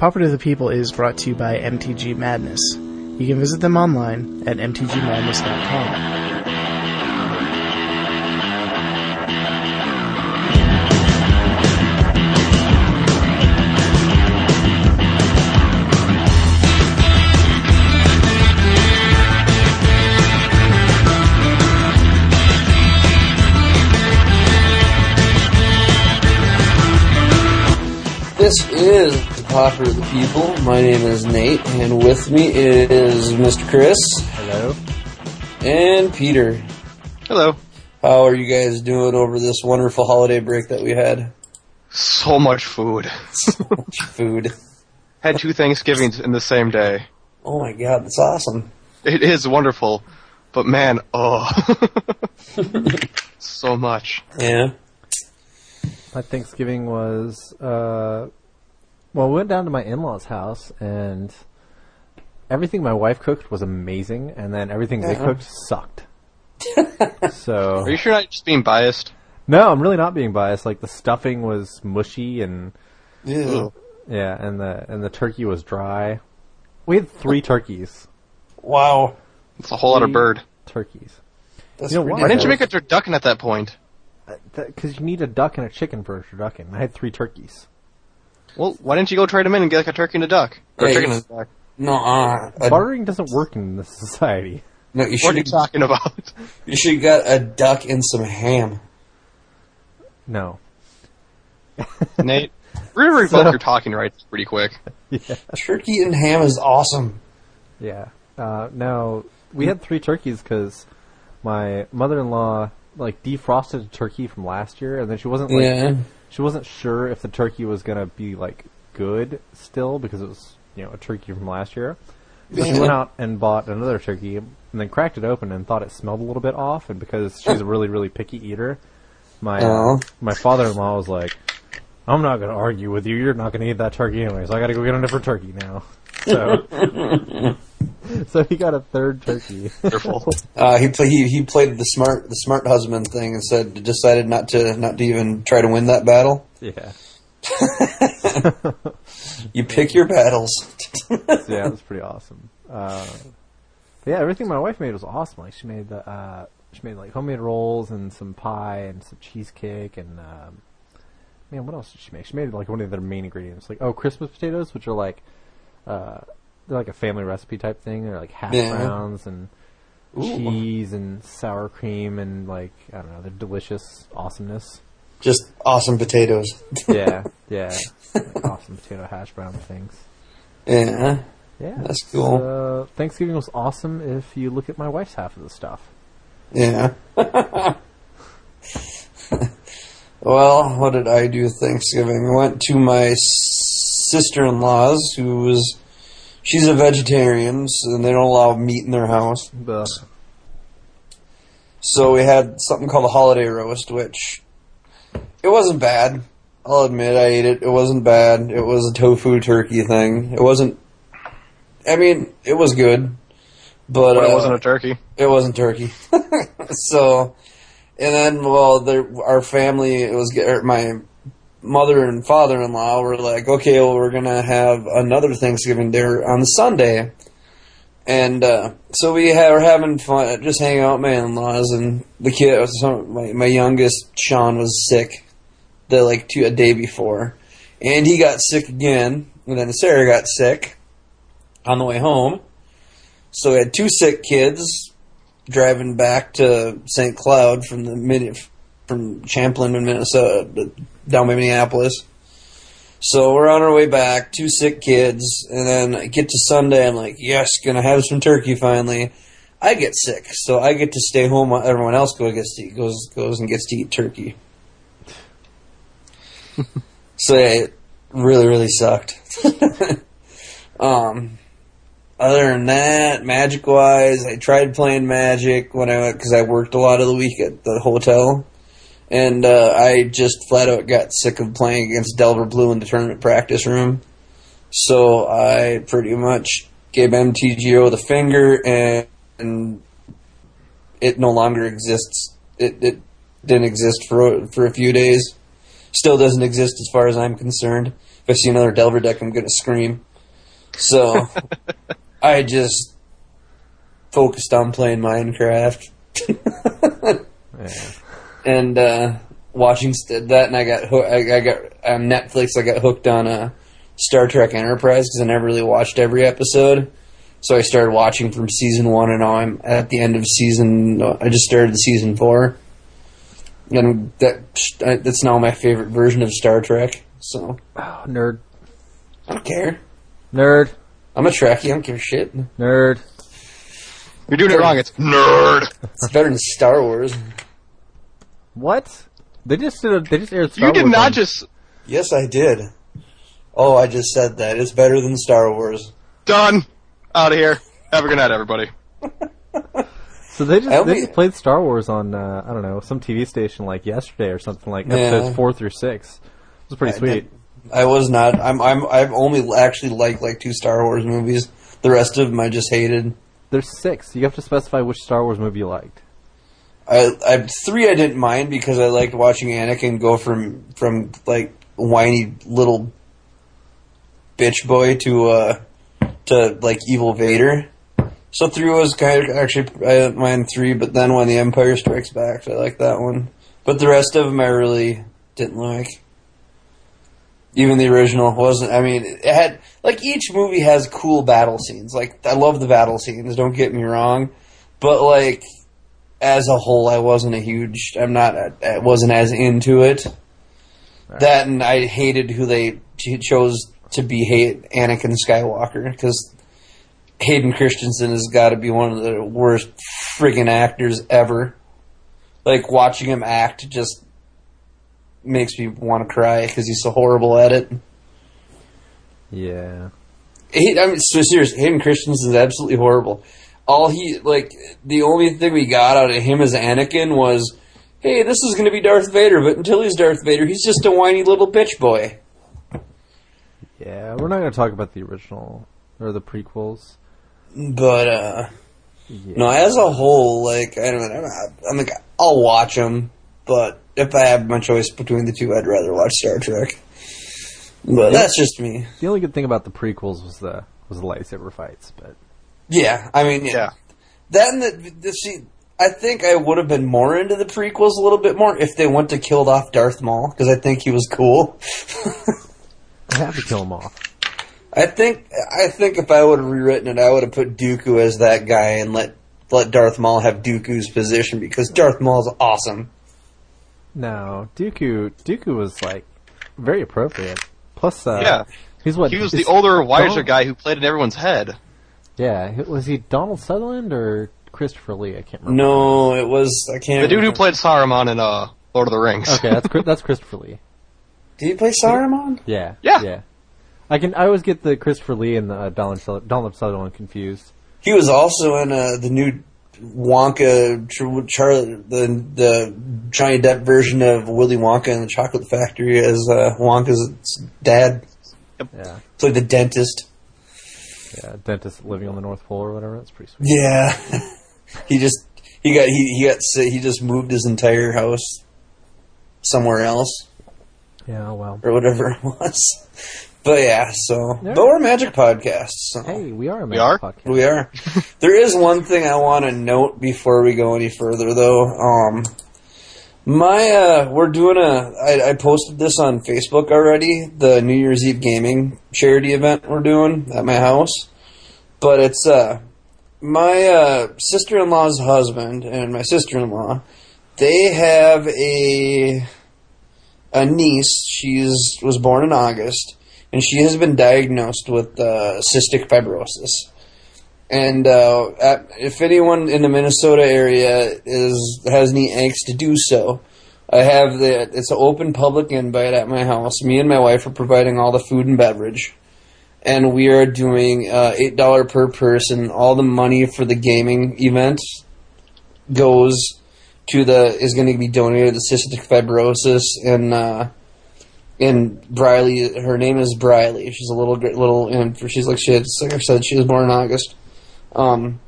Pauper to the People is brought to you by MTG Madness. You can visit them online at mtgmadness.com. This is Pauper of the People. My name is Nate, and with me is Mr. Chris Hello. and Peter. Hello. How are you guys doing over this wonderful holiday break that we had? So much food. So much food. Had two Thanksgivings in the same day. Oh my god, that's awesome. It is wonderful, but man, oh, so much. Yeah. My Thanksgiving was, uh, well, we went down to my in-laws' house, and everything my wife cooked was amazing, and then everything they uh-huh. cooked sucked. so Are you sure not just being biased? no, I'm really not being biased. Like the stuffing was mushy, and Yeah. yeah, and the and the turkey was dry. We had three turkeys. Wow. It's a whole lot of bird. Turkeys. That's You know, pretty Why didn't you cool. make a turducken at that point? Uh, because you need a duck and a chicken for a turducken. I had three turkeys. Well, why didn't you go trade them in and get like a turkey and a duck? Or Yeah, a chicken you- and a duck? No, uh, a- Bartering doesn't work in this society. no, you What should are you talking about? you should have got a duck and some ham. No. Nate, we're gonna revoke So- your talking rights pretty quick. Yeah. Turkey and ham is awesome. Yeah. Uh, now we had three turkeys because my mother-in-law like defrosted a turkey from last year, and then she wasn't like Yeah. She wasn't sure if the turkey was gonna be like good still because it was you know a turkey from last year. So she went out and bought another turkey and then cracked it open and thought it smelled a little bit off. And because she's a really really picky eater, my uh, my father-in-law was like, "I'm not gonna argue with you. You're not gonna eat that turkey anyway, so I gotta go get a different turkey now." So. So he got a third turkey. Uh, he, play, he he played the smart the smart husband thing and said decided not to not to even try to win that battle. yeah. You pick your battles. Yeah, it was pretty awesome. Uh, but yeah, everything my wife made was awesome. Like she made the uh, she made like homemade rolls and some pie and some cheesecake and um, man, what else did she make? She made like one of their main ingredients, like oh Christmas potatoes, which are like uh, they're like a family recipe type thing. They're like hash Yeah. browns and Ooh. cheese and sour cream and like I don't know, they're delicious awesomeness. Just awesome potatoes. yeah, yeah. Like awesome potato hash brown things. Yeah, Yeah, That's cool. So, Thanksgiving was awesome if you look at my wife's half of the stuff. yeah. well, what did I do Thanksgiving? I went to my sister in law's, who was she's a vegetarian, so they don't allow meat in their house. But So we had something called a holiday roast, which it wasn't bad. I'll admit I ate it. It wasn't bad. It was a tofu turkey thing. It wasn't. I mean, it was good, but, But uh, it wasn't a turkey. it wasn't turkey. so, and then well, there, our family it was my mother and father-in-law were like, okay, well, we're gonna have another Thanksgiving dinner on Sunday. And uh, so we were having fun, just hanging out with my in-laws, and the kid, my, my youngest Sean was sick, the like two a day before, and he got sick again, and then Sarah got sick on the way home. So we had two sick kids driving back to St. Cloud from the mid from Champlin in Minnesota down by Minneapolis. So we're on our way back, two sick kids, and then I get to Sunday. I'm like, yes, gonna have some turkey finally. I get sick, so I get to stay home while everyone else go gets to eat, goes goes and gets to eat turkey. so yeah, it really really sucked. um, other than that, magic wise, I tried playing magic when I went because I worked a lot of the week at the hotel, and uh, I just flat out got sick of playing against Delver Blue in the tournament practice room. So I pretty much gave MTGO the finger, and, and it no longer exists. It, it didn't exist for for a few days. Still doesn't exist as far as I'm concerned. If I see another Delver deck, I'm gonna scream. So I just focused on playing Minecraft Yeah. And uh, watching st- that, and I got hoo- I, I got on Netflix. I got hooked on uh, Star Trek Enterprise because I never really watched every episode. So I started watching from season one, and now I'm at the end of season. I just started season four, and that that's now my favorite version of Star Trek. So Oh, nerd. I don't care. Nerd. I'm a Trekkie. I don't give a shit. Nerd. You're doing it wrong. It's nerd. It's better than Star Wars. What? They just did. A, they just aired. Star You did Wars not on- just Yes, I did. Oh, I just said that. It's better than Star Wars. done. Out of here. Have a good night, everybody. So they just they just played Star Wars on uh, I don't know some TV station like yesterday or something like Yeah. episodes four through six. It was pretty I sweet. did- I was not. I'm. I'm. I've only actually liked like two Star Wars movies. The rest of them I just hated. There's six. You have to specify which Star Wars movie you liked. I. I three I didn't mind because I liked watching Anakin go from from like whiny little bitch boy to uh to like evil Vader. So three was kind of actually I didn't mind three, but then when the Empire Strikes Back, I like that one. But the rest of them I really didn't like. Even the original wasn't. I mean, it had like each movie has cool battle scenes. Like I love the battle scenes. Don't get me wrong, but like as a whole, I wasn't a huge. I'm not. I wasn't as into it. That and I hated who they ch- chose to be hate Anakin Skywalker because Hayden Christensen has got to be one of the worst friggin' actors ever. Like watching him act just makes me want to cry because he's so horrible at it. Yeah. He, I mean, so serious. Hayden Christensen is absolutely horrible. All he like, the only thing we got out of him as Anakin was, "Hey, this is going to be Darth Vader," but until he's Darth Vader, he's just a whiny little bitch boy. Yeah. We're not going to talk about the original or the prequels. But uh, Yeah. no, as a whole, like I don't know, I'm like I'll watch them, but if I have my choice between the two, I'd rather watch Star Trek. But that's just me. The only good thing about the prequels was the was the lightsaber fights, but Yeah, I mean, yeah. Yeah. That the, the see, I think I would have been more into the prequels a little bit more if they went to killed off Darth Maul because I think he was cool. I have to kill him off. I think I think if I would have rewritten it, I would have put Dooku as that guy and let let Darth Maul have Dooku's position because Darth Maul's awesome. No, Dooku Dooku was like very appropriate. Plus, uh, Yeah. he's what He was the older, wiser Donald- guy who played in everyone's head. Yeah, was he Donald Sutherland or Christopher Lee? I can't remember. No, it was I can't. The dude who played Saruman in uh, Lord of the Rings. Okay, that's that's Christopher Lee. Did he play Saruman? Yeah, Yeah. yeah. I can I always get the Christopher Lee and the uh, Donald Donald Sutherland confused. He was also in uh, the new Wonka Ch- Charlie the the Johnny Depp version of Willy Wonka and the Chocolate Factory as uh, Wonka's dad, Yeah, played the dentist. Yeah. Dentist living on the North Pole or whatever. That's pretty sweet. Yeah, he just he got he he got si- he just moved his entire house somewhere else Yeah, oh, well. or whatever it was. But yeah, so Yeah. but we're a magic podcast. So. Hey, we are a We are? podcast. We are. there is one thing I want to note before we go any further, though. Um, my uh, we're doing a. I, I posted this on Facebook already. The New Year's Eve gaming charity event we're doing at my house, but it's uh my uh, sister-in-law's husband and my sister-in-law. They have a a niece. She's was born in August, and she has been diagnosed with uh, cystic fibrosis. And uh, if anyone in the Minnesota area is has any angst to do so, I have the it's an open public invite at my house. Me and my wife are providing all the food and beverage, and we are doing uh, eight dollar per person. All the money for the gaming event goes to the is going to be donated to cystic fibrosis and. Uh, and Briley, her name is Briley. She's a little little, and she's like she. Like I said, she was born in August. Um,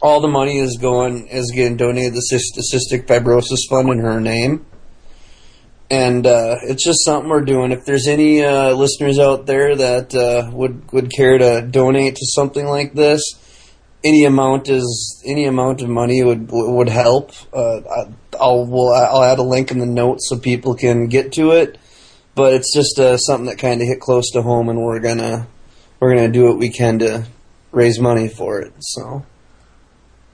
all the money is going is getting donated to the cystic fibrosis fund in her name, and uh, it's just something we're doing. If there's any uh, listeners out there that uh, would would care to donate to something like this, any amount is any amount of money would would help. Uh, I- I'll we'll, I'll add a link in the notes so people can get to it. But it's just uh, something that kind of hit close to home, and we're gonna we're gonna do what we can to raise money for it. So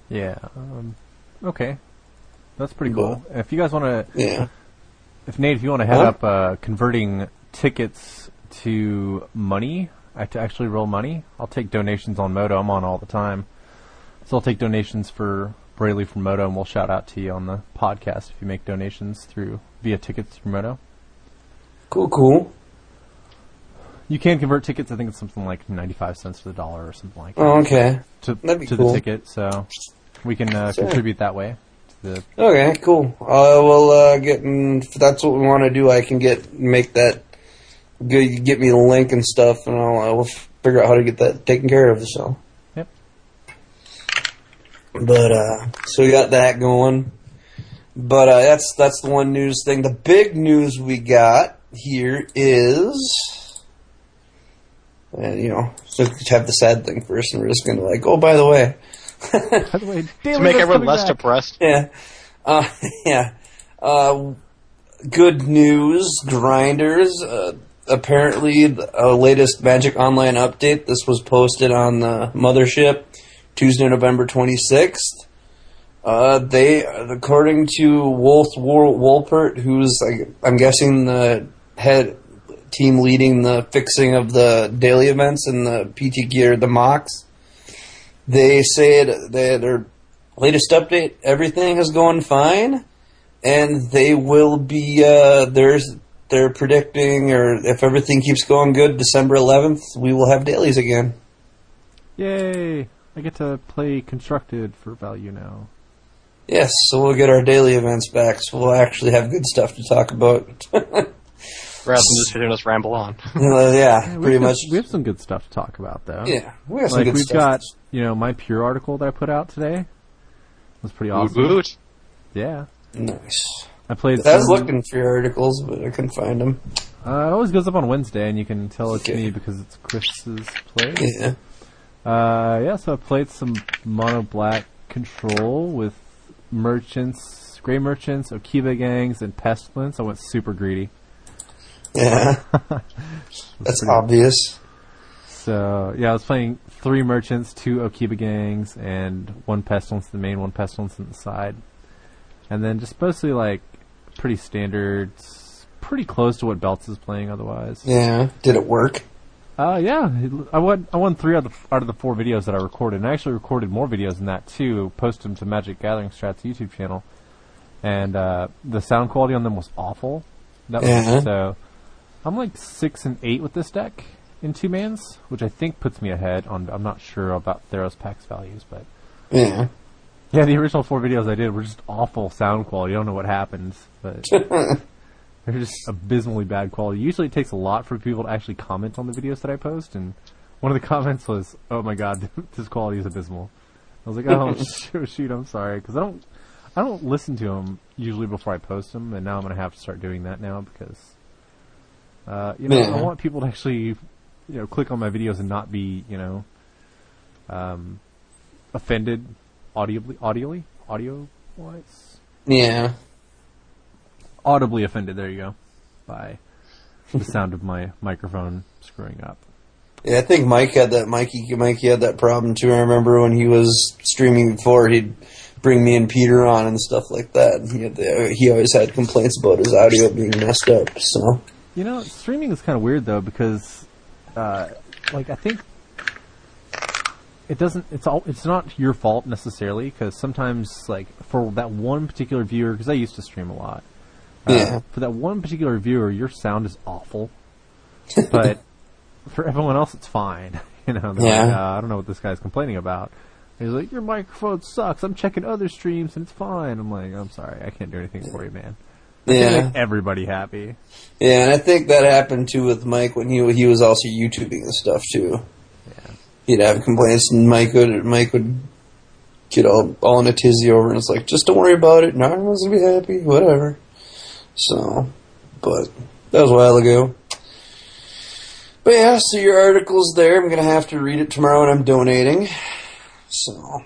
Yeah. Um, okay. That's pretty cool. If you guys want to, yeah, if Nate, if you want to head Huh? up uh, converting tickets to money, uh, to actually roll money, I'll take donations on MODO. I'm on all the time, so I'll take donations for Brayley from MODO, and we'll shout out to you on the podcast if you make donations through via tickets through MODO. cool, cool. You can convert tickets. I think it's something like 95 cents to the dollar or something like that Oh, okay, to, that'd be to cool. the ticket. So we can uh, Sure. contribute that way. To the okay, cool. I will uh, get in, if that's what we want to do. I can get make that. Good, get me the link and stuff, and I'll I will figure out how to get that taken care of. So. Yep. But uh, so we got that going. But uh, that's that's the one news thing. The big news we got here is, and you know, so have the sad thing first, and we're just gonna like, oh, by the way, By the way, To make everyone less back. depressed. yeah, uh, yeah. Uh, good news, grinders. Uh, apparently, the uh, latest Magic Online update. This was posted on the mothership Tuesday, November twenty sixth. Uh, they, according to Wolf Wol- Wollpert, who's I, I'm guessing the head team leading the fixing of the daily events and the PT gear, the MOCS. They said that their latest update, everything is going fine, and they will be. Uh, there's they're predicting, or if everything keeps going good, December 11th, we will have dailies again. Yay! I get to play constructed for value now. Yes, so we'll get our daily events back, so we'll actually have good stuff to talk about. Rather than just hearing us ramble on. Uh, yeah, Yeah, pretty have much. some- we have some good stuff to talk about, though. Yeah, we have some like good we've stuff. got, you know, my pure article that I put out today was pretty awesome. Woot woot. Yeah, Nice. I played. I was looking for your articles, but I couldn't find them. Uh, it always goes up on Wednesday, and you can tell it's Okay. me because it's Chris's play. Yeah. Uh, yeah, so I played some mono black control with merchants, gray merchants, Okiba gangs, and pestilence. I went super greedy. Yeah. That's obvious. So yeah, I was playing three merchants, two Okiba gangs, and one pestilence in the main, one pestilence in the side, and then just mostly like pretty standard, pretty close to what Belts is playing. Otherwise, Yeah. Did it work? Uh, yeah, I won. I won three out of the, out of the four videos that I recorded, and I actually recorded more videos than that too. Posted them to Magic Gathering Strats YouTube channel, and uh, the sound quality on them was awful. That was, Yeah. So, I'm like six and eight with this deck in two mans, which I think puts me ahead. On I'm not sure about Theros Pax values, but Yeah. yeah, the original four videos I did were just awful sound quality. I don't know what happened, but they're just abysmally bad quality. Usually, it takes a lot for people to actually comment on the videos that I post, and one of the comments was, "Oh my god, this quality is abysmal." I was like, "Oh shoot, shoot I'm sorry," because I don't, I don't listen to them usually before I post them, and now I'm gonna have to start doing that now because, uh, you know, Yeah. I want people to actually, you know, click on my videos and not be, you know, um, offended audibly, audibly, audio wise, Yeah. audibly offended. There you go, by the sound of my microphone screwing up. Yeah, I think Mike had that. Mikey, Mikey had that problem too. I remember when he was streaming before, he'd bring me and Peter on and stuff like that. He, had the, he always had complaints about his audio being messed up. So You know, streaming is kind of weird though because, uh, like, I think it doesn't. It's all. It's not your fault necessarily because sometimes, like, for that one particular viewer, because I used to stream a lot. Uh, Yeah. For that one particular viewer, your sound is awful, but for everyone else, it's fine. You know, Yeah. like, uh, I don't know what this guy's complaining about. He's like, your microphone sucks. I'm checking other streams and it's fine. I'm like, I'm sorry, I can't do anything for you, man. Yeah, make everybody happy. yeah, and I think that happened too with Mike when he he was also YouTubing and stuff too. Yeah. He'd have complaints, and Mike would Mike would get all all in a tizzy over, and it's like, just don't worry about it. No one's gonna be happy, whatever. So but that was a while ago. But yeah, so your article's there. I'm gonna have to read it tomorrow when I'm donating. So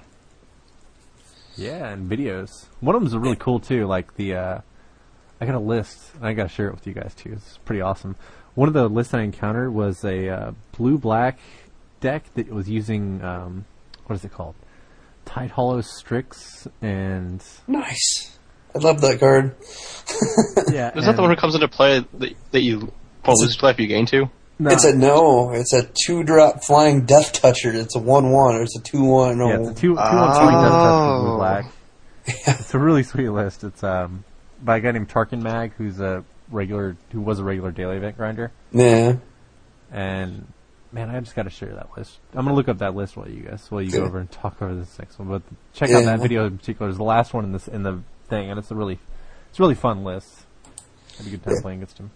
Yeah, and videos. One of them's really cool too. Like the, uh, I got a list. And I got to share it with you guys too. It's pretty awesome. One of the lists I encountered was a uh, blue black deck that was using um, what is it called? Tidehollow Strix and nice. I love that card. yeah. Is that the one who comes into play that, that you well, lose to life you gain to? No, It's a no. It's a two drop flying death toucher. It's a one one or it's a two one. No. yeah, it's a two two one flying death touch with blue Oh. black. It's a really sweet list. It's um by a guy named Tarkin Mag, who's a regular, who was a regular daily event grinder. yeah. And man, I just got to share that list. I'm gonna look up that list while you guys, while you go over and talk over this next one. But check out Yeah. that video in particular. It's the last one in this in the thing, and it's a really, it's a really fun list. Had a good time Yeah. playing against him.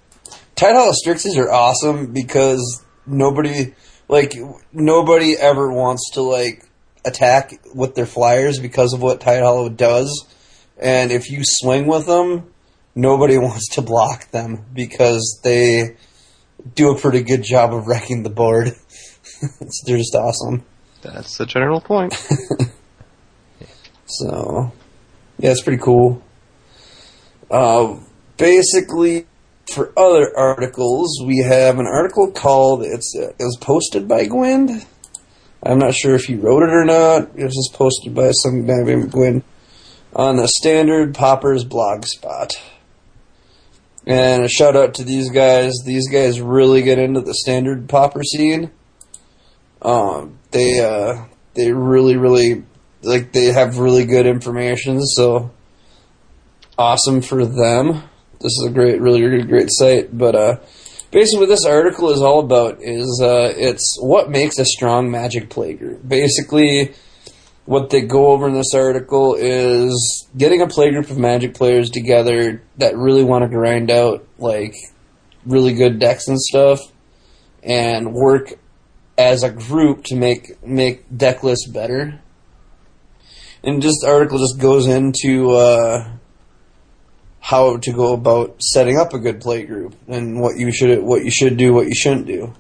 Tidehollow Strixes are awesome because nobody, like, nobody ever wants to, like, attack with their flyers because of what Tidehollow does. And if you swing with them, nobody wants to block them because they do a pretty good job of wrecking the board. It's- They're just awesome. That's the general point. So, yeah, it's pretty cool. Uh, basically, for other articles, we have an article called it's uh, it was posted by Gwyn. I'm not sure if he wrote it or not. It was just posted by some guy named Gwyn on the Standard Paupers blog spot. And a shout out to these guys. These guys really get into the standard pauper scene. Um, they uh, they really really like they have really good information. So awesome for them. This is a great, really, really great site. But uh, basically, what this article is all about is uh, it's what makes a strong Magic play group. Basically, what they go over in this article is getting a play group of Magic players together that really want to grind out like really good decks and stuff, and work as a group to make make deck lists better. And the article just goes into uh, how to go about setting up a good play group and what you should what you should do, what you shouldn't do.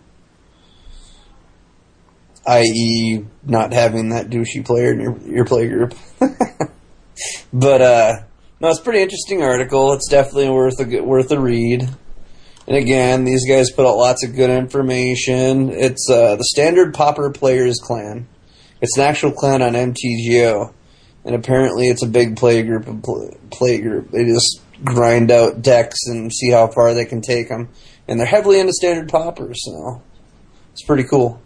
I.e., not having that douchey player in your your play group. but uh, no, it's a pretty interesting article. It's definitely worth a worth a read. And again, these guys put out lots of good information. It's uh, the Standard Pauper Players Clan. It's an actual clan on MTGO, and apparently it's a big play group. Of pl- play group. They just grind out decks and see how far they can take them, and they're heavily into Standard Paupers. So it's pretty cool.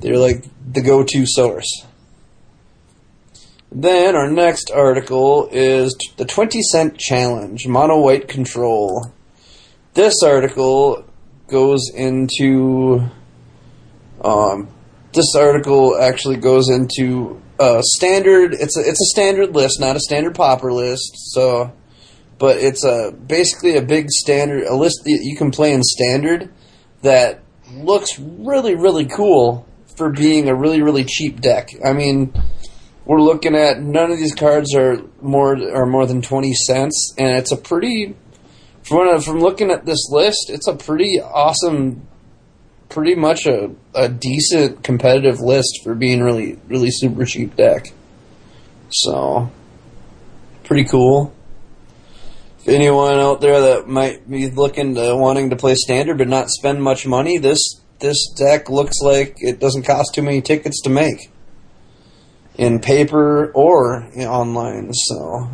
They're like the go-to source. Then our next article is the 20 cent challenge, mono white control. This article goes into um, this article actually goes into a standard it's a, it's a standard list, not a standard pauper list. So but it's a basically a big standard a list that you can play in standard that looks really really cool for being a really really cheap deck. I mean, we're looking at none of these cards are more are more than 20 cents and it's a pretty from from looking at this list, it's a pretty awesome pretty much a, a decent competitive list for being really really super cheap deck. So pretty cool. If anyone out there that might be looking to wanting to play standard but not spend much money, this this deck looks like it doesn't cost too many tickets to make in paper or in online. So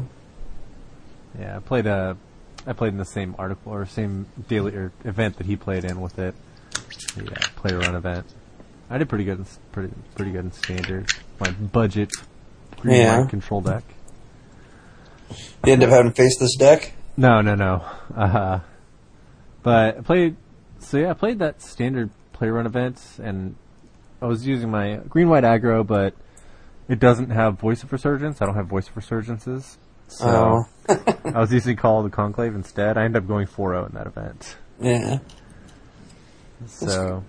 Yeah, I played a, I played in the same article or same daily or event that he played in with it. Uh, player run event. I did pretty good, in, pretty pretty good in standard. My budget green Yeah. control deck. you end up having to face this deck. No, no, no. Uh, but I played. So yeah, I played that standard play run event, and I was using my green white aggro, but it doesn't have voice of resurgence. I don't have voice of resurgences. So Oh. I was using Call of the Conclave instead. I ended up going 4-0 in that event. Yeah. So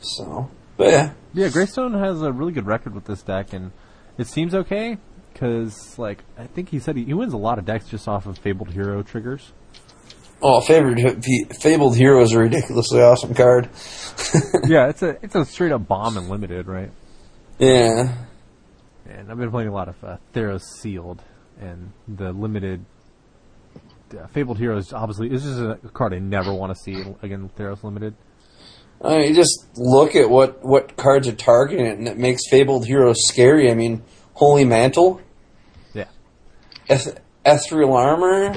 So, but yeah, yeah, Greystone has a really good record with this deck, and it seems okay because like I think he said he, he wins a lot of decks just off of Fabled Hero triggers. Oh, Fabled Hero is a ridiculously awesome card. yeah, it's a it's a straight up bomb and limited, right? Yeah. And I've been playing a lot of uh, Theros Sealed, and the limited uh, Fabled Heroes. Obviously, this is a card I never want to see again. Theros Limited. I mean, just look at what what cards are targeting it, and it makes Fabled Heroes scary. I mean, Holy Mantle, Yeah. Eth- Ethereal Armor.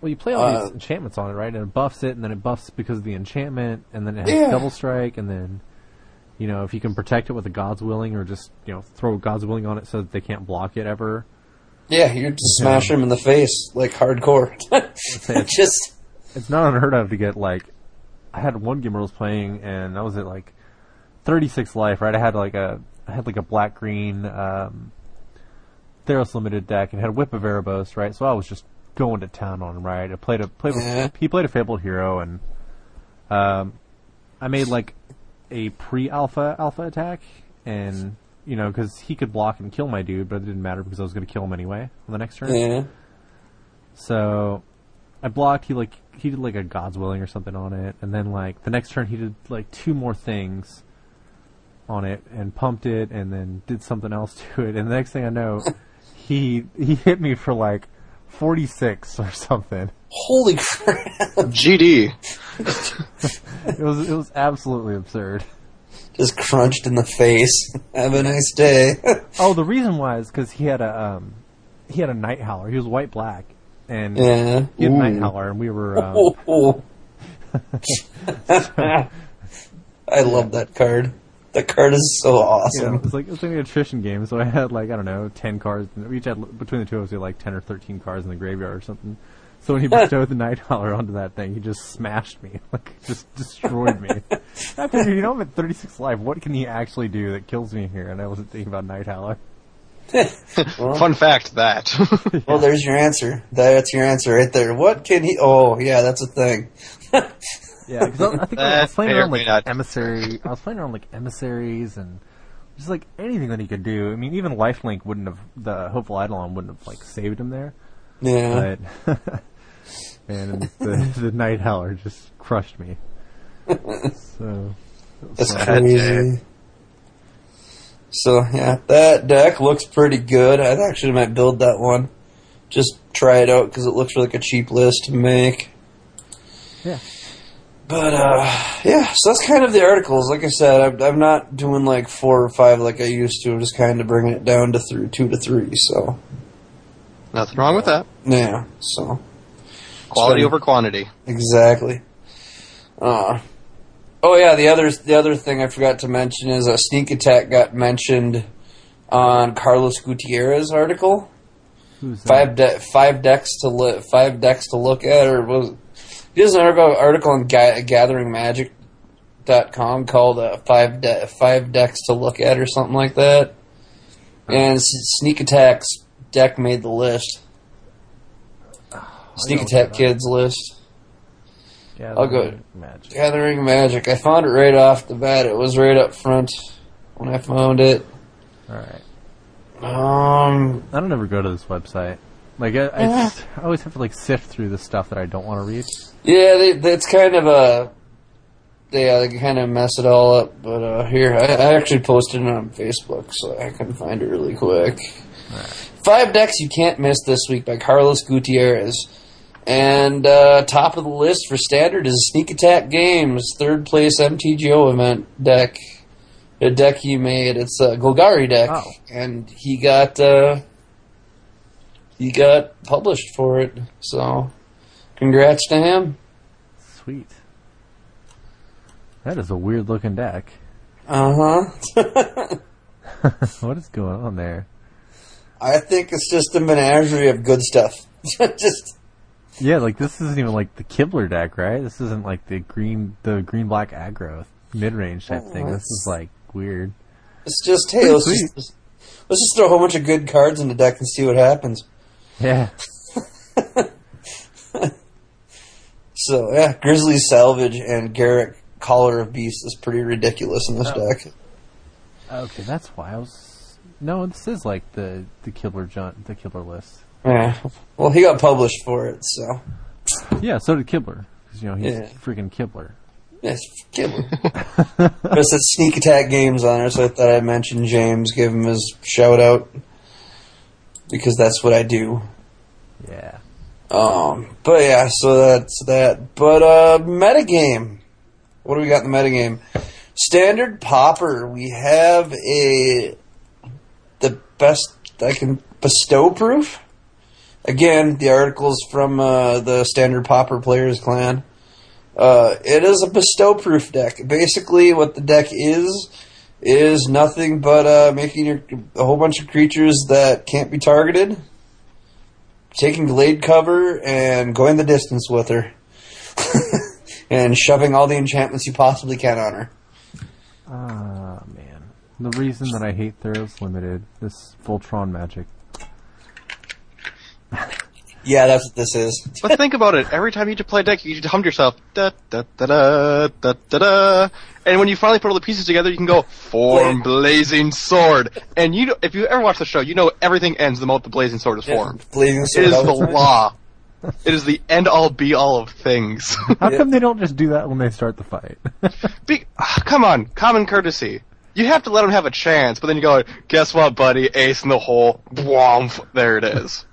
Well, you play all Uh, these enchantments on it, right? And it buffs it, and then it buffs because of the enchantment, and then it has Yeah. double strike, and then, you know, if you can protect it with a God's Willing, or just, you know, throw God's Willing on it so that they can't block it ever. Yeah, you're just smashing them in the face like hardcore. it. just It's not unheard of to get, like, I had one game where I was playing, and I was at, like, 36 life, right? I had, like, a, I had, like, a black-green, um, Theros Limited deck, and had a Whip of Erebos, right? So I was just going to town on him, right? I played a, played a, he played a Fabled Hero, and, um, I made, like, a pre-alpha alpha attack, and, you know, because he could block and kill my dude, but it didn't matter because I was going to kill him anyway on the next turn. yeah. So I blocked. He like he did like a God's willing or something on it, and then like the next turn he did like two more things on it and pumped it, and then did something else to it. And the next thing I know, he he hit me for like forty six or something. Holy crap! GD. It was it was absolutely absurd. Just crunched in the face. Have a nice day. Oh, the reason why is because he had a um he had a Nighthowler. He was white black, and yeah. he had a night Ooh. howler, and we were. Um, Oh. I love that card. That card is so Yeah, awesome. it was like it was like an attrition game, so I had like I don't know ten cards. We each had between the two of us, we had like ten or thirteen cards in the graveyard or something. So when he bestowed the Nighthowler onto that thing, he just smashed me, like just destroyed me. I figured, you know, I'm at 36 life. What can he actually do that kills me here? And I wasn't thinking about Nighthowler. Fun fact that. Well, there's your answer. That's your answer right there. What can he? Oh, yeah, that's a thing. Yeah, because I, I think I was playing around like not- emissary. I was playing around like emissaries and just like anything that he could do. I mean, even Lifelink wouldn't have the hopeful Eidolon wouldn't have like saved him there. Yeah. but and the the night howler just crushed me. So That's fun. crazy. So yeah, that deck looks pretty good. I actually might build that one. Just try it out because it looks like a cheap list to make. yeah, But uh, yeah, so that's kind of the articles. Like I said, I'm, I'm not doing like four or five like I used to. I'm just kind of bringing it down to three, two to three. So Nothing wrong with that. yeah, so Quality Sorry. over quantity. Exactly. Uh, oh yeah, the other the other thing I forgot to mention is a sneak attack got mentioned on Carlos Gutierrez article. who's that? Five de- five decks to li- five decks to look at, or was he has an article on ga- GatheringMagic.com called uh, five de- five decks to look at or something like that. And sneak attacks deck made the list. Sneak attack kids list. Yeah, I'll go- Magic. Gathering Magic. I found it right off the bat. It was right up front when I found it. All right. Um, I don't ever go to this website. Like I, I, just- I always have to like sift through the stuff that I don't want to read. yeah, they, that's kind of a. Yeah, they kind of mess it all up. But uh, here, I, I actually posted it on Facebook, so I can find it really quick. Five decks you can't miss this week by Carlos Gutierrez. And uh, top of the list for standard is Sneak Attack Games, third place MTGO event deck. A deck he made. It's a Golgari deck, Oh. and he got uh, he got published for it. So, congrats to him. Sweet. That is a weird looking deck. Uh huh. what is going on there? I think it's just a menagerie of good stuff. just Yeah, like this isn't even like the Kibler deck, right? This isn't like the green, the green black aggro mid range type thing. This is like weird. it's just hey, let's just, let's just throw a whole bunch of good cards in the deck and see what happens. Yeah, So yeah, Grisly Salvage and Garruk Caller of Beast is pretty ridiculous in this Oh. deck. okay, that's why I was. No, this is like the the Kibler jun- the Kibler list. Yeah. Well, he got published for it, so Yeah, so did Kibler. Because, you know, he's Yeah. freaking Kibler. Yes, killer. But said sneak attack games on her, so I thought I'd mention James, give him his shout out because that's what I do. Yeah. Um, but yeah, so that's that. But uh, metagame. What do we got in the metagame? Standard pauper. We have a the best I can bestow proof. Again, the articles from uh, the standard pauper players clan. Uh, it is a bestow proof deck. Basically, what the deck is is nothing but uh, making your, a whole bunch of creatures that can't be targeted taking Gladecover and going the distance with her. and shoving all the enchantments you possibly can on her. Ah, man. The reason that I hate Theros Limited, this Voltron magic. Yeah, that's what this is. But think about it. Every time you to play a deck, you just hum to yourself, da da da da da da da. And when you finally put all the pieces together, you can go form blazing sword. And you, if you ever watch the show, you know everything ends the moment the blazing sword is formed. Blazing sword. is the time. law. It is the end all be all of things. How Yeah. come they don't just do that when they start the fight? Be, ah, come on, common courtesy. You have to let them have a chance, but then you go, guess what, buddy? Ace in the hole. Bwomp. There it is.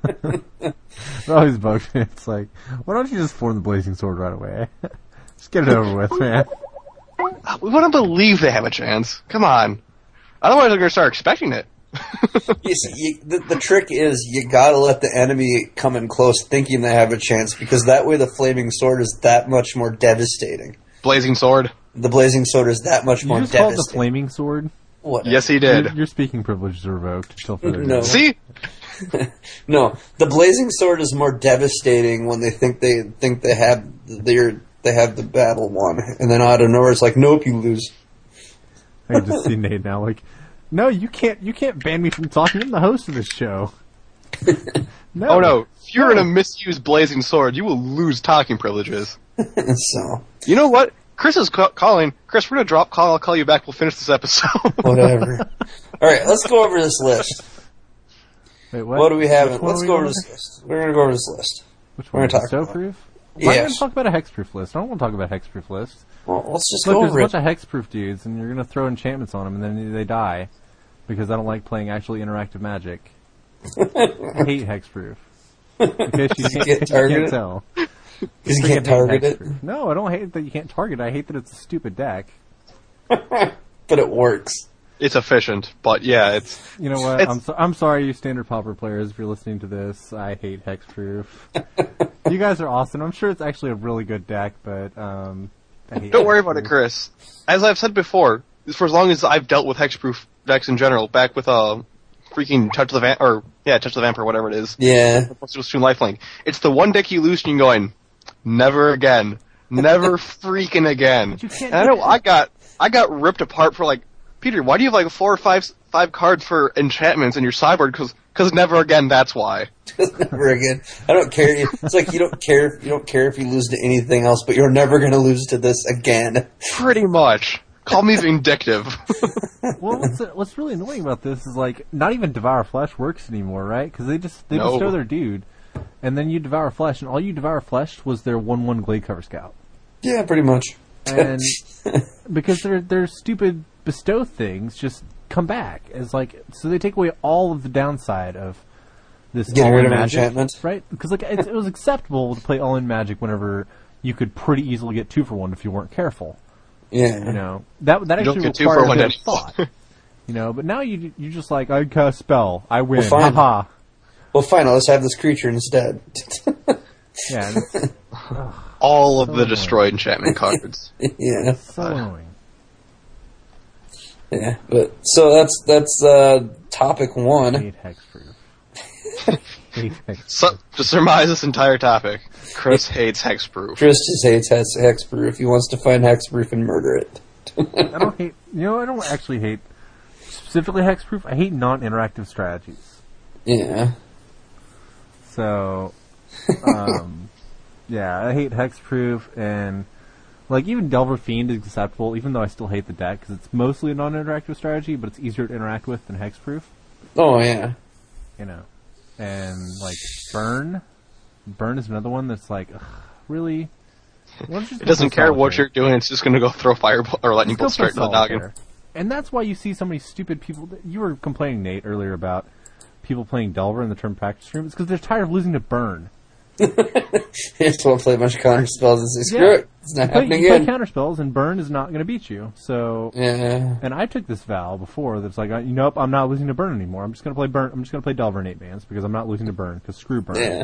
it always bugs me. It's like, why don't you just form the Blazing Sword right away? just get it over with, man. We wouldn't believe they have a chance. Come on. Otherwise, they're going to start expecting it. You see, you, the, the trick is you gotta let the enemy come in close thinking they have a chance because that way the flaming sword is that much more devastating. Blazing sword. The blazing sword is that much You more just called the. Flaming Sword? What? Yes, he Your, did. your speaking privileges are revoked until further No. notice. See? No, the blazing sword is more devastating when they think they think they have they're they have the battle won, and then out of nowhere it's like, nope, you lose. I can just see Nate now, like, no, you can't, you can't ban me from talking. I'm the host of this show. no. Oh no. If you're going to misuse blazing sword, you will lose talking privileges. so You know what? Chris is ca- calling. Chris, we're going to drop call. I'll call you back. We'll finish this episode. whatever. All right, let's go over this list. Wait, What do we have? Which Let's go over this list. We're gonna go over this list. Which we're one? gonna talk about- proof? Why are Yes. talk about a hexproof list? I don't want to talk about hexproof lists. Well, let's just Look, go there's a bunch of hexproof dudes, and you're gonna throw enchantments on them, and then they die because I don't like playing actually interactive magic. I hate hexproof. In case you, can't, you target can't it? tell. Because you can't target it. No, I don't hate that you can't target. it. I hate that it's a stupid deck. but it works. It's efficient, but yeah, it's You know what? I'm so, I'm sorry, you standard pauper players, if you're listening to this. I hate hexproof. you guys are awesome. I'm sure it's actually a really good deck, but um, I hate Don't worry about it. Chris. As I've said before, for as long as I've dealt with hexproof decks in general, back with uh, freaking touch of the vamp or yeah, touch of the vamp or whatever it is, Yeah. Postal Stream Lifelink. It's the one deck you lose and you're going, never again, never freaking again. you can't And I know. I got I got ripped apart for like Peter. Why do you have like four or five five cards for enchantments in your sideboard? Because because never again. That's why. never again. I don't care. It's like you don't care. You don't care if you lose to anything else, but you're never gonna lose to this again. Pretty much. Call me vindictive. Well, what's what's really annoying about this is like not even devour flesh works anymore, right? Because they just they No. bestow their dude, and then you devour flesh, and all you devour flesh was their one one Gladecover scout, Yeah, pretty much. and because they're they're stupid bestow things just come back as like so they take away all of the downside of this Getting all rid in of magic, enchantments? right? Because like it, it was acceptable to play all in magic whenever you could pretty easily get two for one if you weren't careful. Yeah. You know that that You don't actually get two required for a one bit of thought. You know, but now you you just like I cast spell, I win, Well, fine. haha. Well, fine. Let's have this creature instead. Yeah, and it's All of the destroyed enchantment cards. yeah. so annoying. Yeah. But so that's that's uh, topic one. Hate hexproof. Hate hexproof. So, to surmise this entire topic, Chris hates hexproof. Chris just hates hex, hexproof. He wants to find hexproof and murder it. I don't hate. You know, I don't actually hate specifically hexproof. I hate non-interactive strategies. Yeah. So, um, yeah, I hate hexproof and like even Delver Fiend is acceptable, even though I still hate the deck because it's mostly a non-interactive strategy, but it's easier to interact with than hexproof. Oh yeah. you know, and like burn. Burn is another one that's like, ugh, really. Why don't you just It doesn't play care what you're doing. It's just going to go throw fireball or lightning Just bolt straight into the noggin. And that's why you see so many stupid people. You were complaining, Nate, earlier about people playing Delver in the term practice room. It's because they're tired of losing to Burn. I just want to play a bunch of counter spells and say, screw Yeah. it. It's not You play, happening you play counter spells, and Burn is not going to beat you. So, Yeah. and I took this vow before that's like, you know, I'm not losing to Burn anymore. I'm just going to play Burn. I'm just going to play Delver eight mans because I'm not losing to Burn. Because screw Burn. Yeah.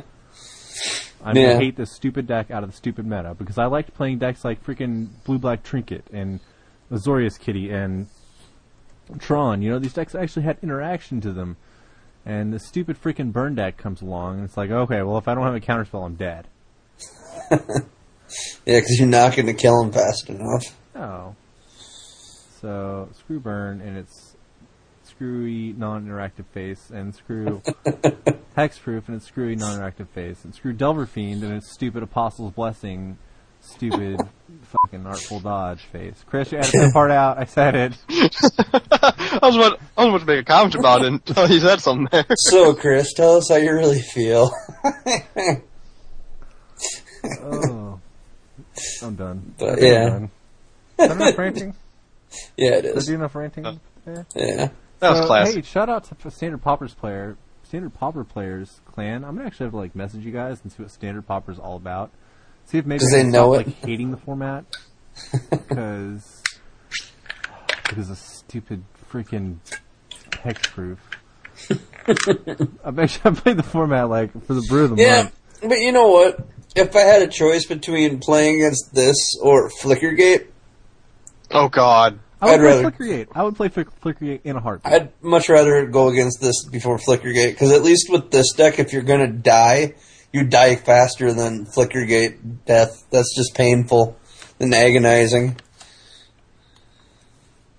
I'm Yeah. gonna hate this stupid deck out of the stupid meta because I liked playing decks like freaking Blue Black Trinket and Azorius Kitty and Tron. You know, these decks actually had interaction to them. And the stupid freaking burn deck comes along and it's like, okay, well if I don't have a counterspell, I'm dead. Yeah, because you're not going to kill him fast enough. Oh. So screw burn and its screwy non-interactive face, and screw hexproof and its screwy non-interactive face, and screw Delver Fiend and its stupid Apostle's Blessing, stupid fucking artful dodge face. Chris, you added that part out. I said it. I was about I was about to make a comment about it until he said something there. So, Chris, tell us how you really feel. Oh. I'm done. But, I think I'm yeah. done. Is that enough ranting? yeah, it Is is. that enough ranting? there? Yeah. That was uh, So, class. Hey, shout out to Standard Paupers player, Standard Pauper players clan. I'm gonna actually have to like message you guys and see what Standard Pauper is all about. See if maybe Does they know stop, it? like hating the format because because a stupid freaking hexproof. I've actually I played the format like for the brew of the Yeah, month. but you know what? If I had a choice between playing against this or Flickergate, Oh God. I would I'd play rather- Flickergate. I would play Flick- Flickergate in a heartbeat. I'd much rather go against this before Flickergate because at least with this deck, if you're gonna die, you die faster than Flickergate death. That's just painful and agonizing.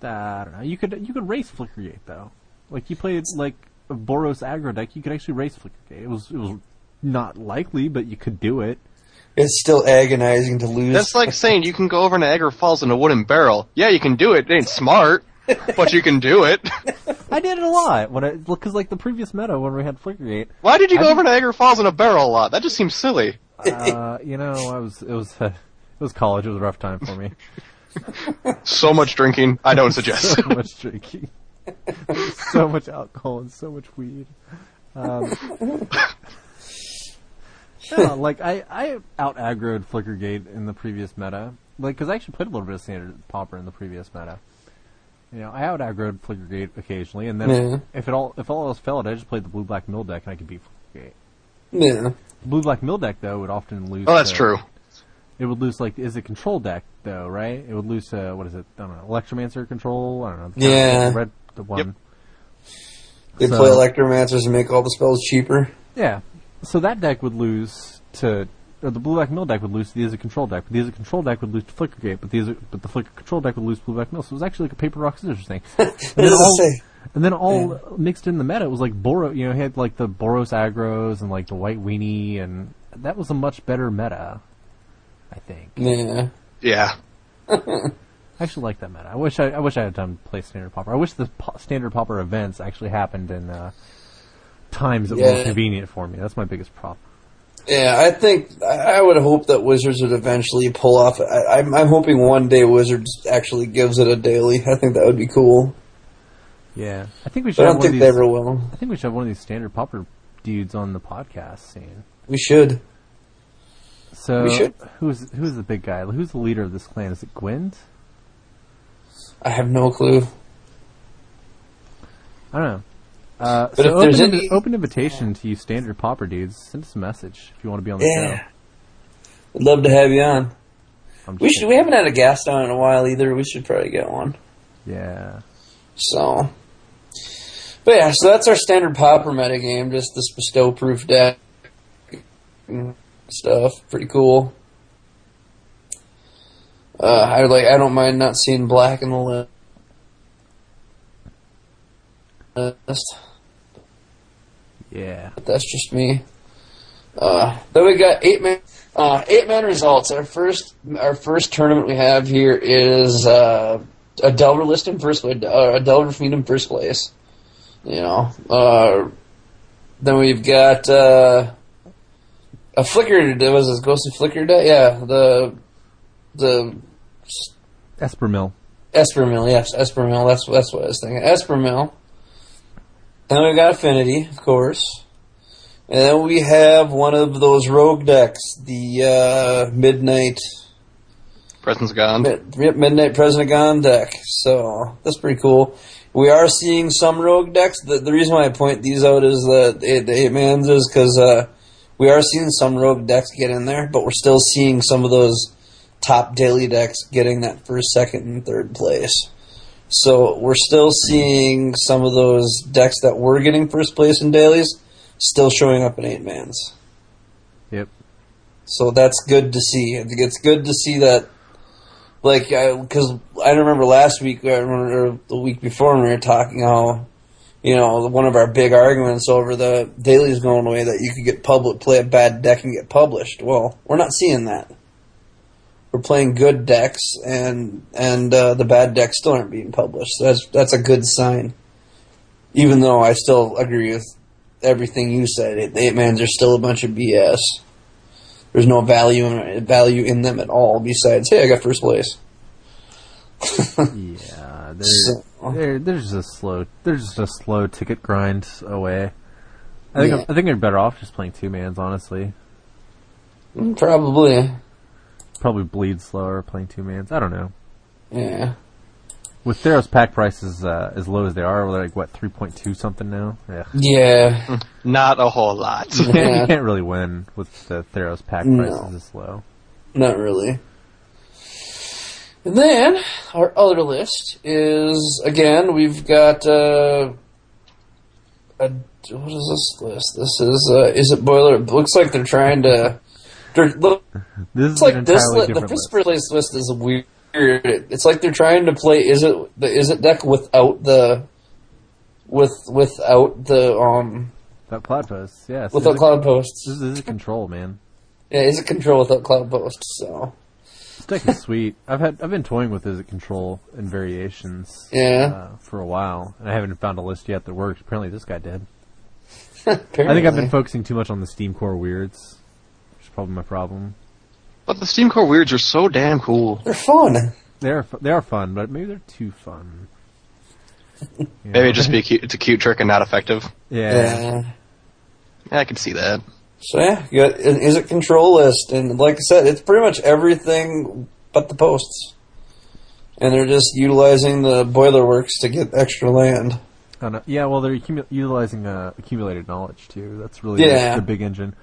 I don't know. You could you could race Flickergate though. Like you played like a Boros aggro deck, you could actually race Flickergate. It was it was not likely, but you could do it. It's still agonizing to lose. That's like saying you can go over Niagara Falls in a wooden barrel. Yeah, you can do it. It ain't smart, but you can do it. I did it a lot when I because like the previous meta when we had Flickergate. Why did you go I over Niagara Falls in a barrel a lot? That just seems silly. Uh, you know, I was it was uh, it was college. It was a rough time for me. So much drinking. I don't suggest. so much drinking, so much alcohol, and so much weed. Um, yeah, like I I out aggroed Flickergate in the previous meta, like because I actually played a little bit of standard pauper in the previous meta. You know, I out aggroed Flickergate occasionally, and then Yeah. if it all if all else failed, I just played the blue black mill deck and I could beat Flickergate. yeah. The blue black mill deck though would often lose. oh, that's to- true. It would lose like is it control deck though, right? It would lose to what is it? I don't know, Electromancer control. I don't know. the Yeah. red the one. They So- play Electromancers and make all the spells cheaper. Yeah. So that deck would lose to, or the blue black mill deck would lose to the Izzet control deck, but the Izzet control deck would lose to Flicker Gate, but the Izzet, but the Flicker control deck would lose to blue black mill. So it was actually like a paper rock scissors thing. And then all, and then all mixed in the meta, it was like Boros. You know, it had like the Boros aggros and like the white weenie, and that was a much better meta. I think. Yeah. Yeah. I actually like that meta. I wish I, I wish I had done play standard pauper. I wish the po- standard pauper events actually happened in uh, times that were Yeah. more convenient for me. That's my biggest problem. Yeah, I think I would hope that Wizards would eventually pull off. I, I'm, I'm hoping one day Wizards actually gives it a daily. I think that would be cool. Yeah, I think we should. I have don't one of think they these, ever will. I think we should have one of these standard pauper dudes on the podcast scene. We should. So We should. who's who's the big guy? Who's the leader of this clan? Is it Gwent? I have no clue. I don't know. Uh, But so if there's open, any- open invitation to you standard pauper dudes. Send us a message if you want to be on the Yeah. show. I'd love to have you on. We should. We haven't had a guest on in a while either. We should probably get one. Yeah. So, but yeah, so that's our standard pauper meta game. Just this bestow proof deck stuff. Pretty cool. Uh, I like. I don't mind not seeing black in the list. Yeah. But that's just me. Uh, then we got eight man. Uh, eight man results. Our first, our first tournament we have here is uh, a Delver list in first place. Uh, a Delver fiend in first place. You know. Uh, then we've got uh, a flicker. There was a ghostly flicker deck. Yeah, the the Espermill. Espermill. Yes, Espermill. That's that's what I was thinking. Espermill. And we've got Affinity, of course. And then we have one of those rogue decks, the uh, Midnight Presence gone. Mid- Midnight President Gone deck. So that's pretty cool. We are seeing some rogue decks. The, the reason why I point these out is that the, the eight mans is because uh, we are seeing some rogue decks get in there, but we're still seeing some of those top daily decks getting that first, second, and third place. So we're still seeing some of those decks that were getting first place in dailies still showing up in eight mans. Yep. So that's good to see. I think it's good to see that, like, because I, remember last week, I remember or the week before when we were talking how, you know, one of our big arguments over the dailies going away that you could get public, play a bad deck and get published. Well, we're not seeing that. We're playing good decks, and and uh, the bad decks still aren't being published. So that's that's a good sign. Even though I still agree with everything you said, the eight mans are still a bunch of BS. There's no value in value in them at all. Besides, hey, I got first place. Yeah, they're, So- they're they're just a slow they're just a slow ticket grind away. I think Yeah. I think they're better off just playing two mans. Honestly, Probably, probably bleed slower playing two mans. I don't know. yeah. With Theros pack prices uh, as low as they are, we're like what three point two something now. Yeah, Yeah, Not a whole lot. Yeah. you can't really win with the Theros pack No. prices this low. not really. And then our other list is again we've got uh, a what is this list? This is uh, Izzet boiler? It looks like they're trying to. This it's is like this. Li- the first list. list is weird. It's like they're trying to play. Is it the Izzet deck without the with without the um That cloud post, yes. without This is- cloud posts? This is it control, man. Yeah, Izzet control without cloud posts? So This deck is sweet. I've had I've been toying with Izzet control and variations yeah, uh, for a while, and I haven't found a list yet that works. Apparently, this guy did. I think I've been focusing too much on the Steam Core weirds, is probably my problem. But the Steam Core weirds are so damn cool. They're fun. They are they are fun, but maybe they're too fun. You Maybe know? it'd just be a cute, it's a cute trick and not effective. yeah. Yeah. Yeah, I can see that. So yeah, you got an Izzet control list, and like I said, it's pretty much everything but the posts, and they're just utilizing the boiler works to get extra land. I don't yeah. Well, they're accumu- utilizing uh, accumulated knowledge too. That's really Yeah. the, the big engine.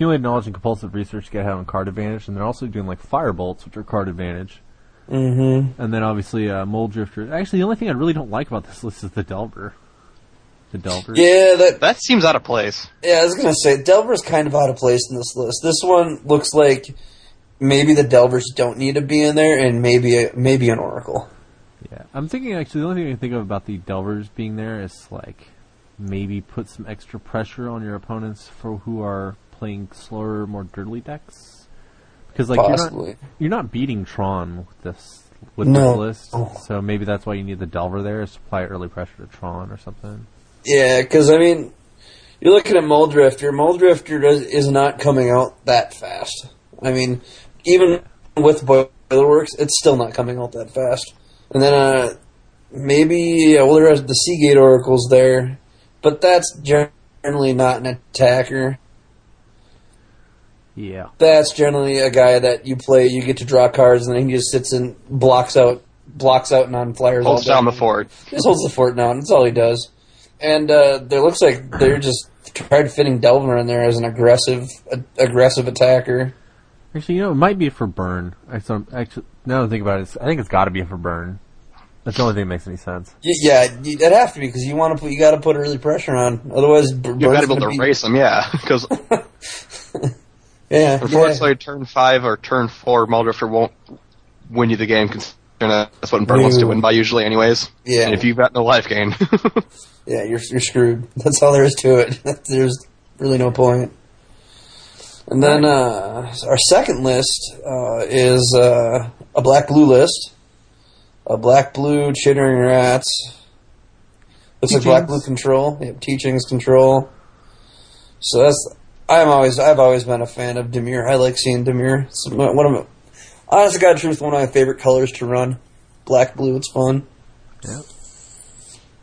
Accumulated knowledge and compulsive research to get out on card advantage, and they're also doing like fire bolts, which are card advantage. Mm-hmm. And then obviously uh, Mulldrifter. Actually, the only thing I really don't like about this list is the delver. The delver. Yeah, that That seems out of place. Yeah, I was gonna say Delver's kind of out of place in this list. This one looks like maybe the Delvers don't need to be in there, and maybe a, maybe an Oracle. Yeah, I'm thinking actually the only thing I can think of about the Delvers being there is like maybe put some extra pressure on your opponents for who are playing slower, more dirtly decks. Because like you're not you're not beating Tron with this with No. this list, Oh. so maybe that's why you need the Delver there is to apply early pressure to Tron or something. Yeah, because I mean, you're looking at Mulldrifter. Mold Drifter does, is not coming out that fast. I mean, even with Boilerworks, it's still not coming out that fast. And then uh, maybe yeah, well, there's the Sea Gate Oracle's there, but that's generally not an attacker. Yeah, That's generally a guy that you play, you get to draw cards, and then he just sits and blocks out blocks out non flyers. Holds down the fort. Just holds the fort down. That's all he does. And uh, there looks like they're just tried fitting Delver in there as an aggressive a, aggressive attacker. actually, you know, it might be for burn. I so actually now that I think about it, it's, I think it's got to be for burn. That's the only thing that makes any sense. Y- Yeah, you- it'd have to be because you want to put you got to put early pressure on. Otherwise, B- You Burn's gotta be able gonna to race them, yeah. Because Yeah, yeah. unfortunately, turn five or turn four, Mulldrifter won't win you the game. Considering that's what Burn wants to win by usually, anyways. Yeah. And if you've got no life gain, yeah, you're you're screwed. That's all there is to it. There's really no point. And then uh, our second list uh, is uh, a black blue list. A black blue chittering rats. Looks like black blue Teachings. control. Yep, teachings control. So that's I'm always I've always been a fan of Dimir. I like seeing Dimir. It's one of my, honest to God truth, one of my favorite colors to run. Black blue, it's fun. Yeah.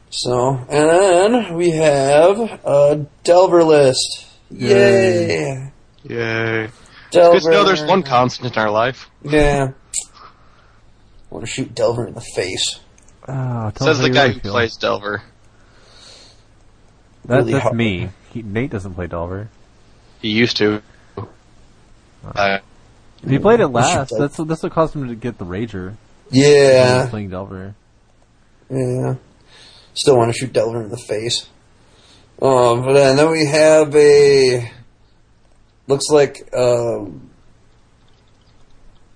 So, and then we have a Delver list. Yay! Yay. Yay. Delver. Good to know there's one constant in our life. Yeah. I want to shoot Delver in the face. Oh, Says the guy really who feel. plays Delver. That, really that's hard. me. He, Nate doesn't play Delver. He used to. Uh, he played it last, play- that's that's what caused him to get the Rager. Yeah. Playing Delver. Yeah. Still want to shoot Delver in the face. Um, but then, then we have a. Looks like. Um,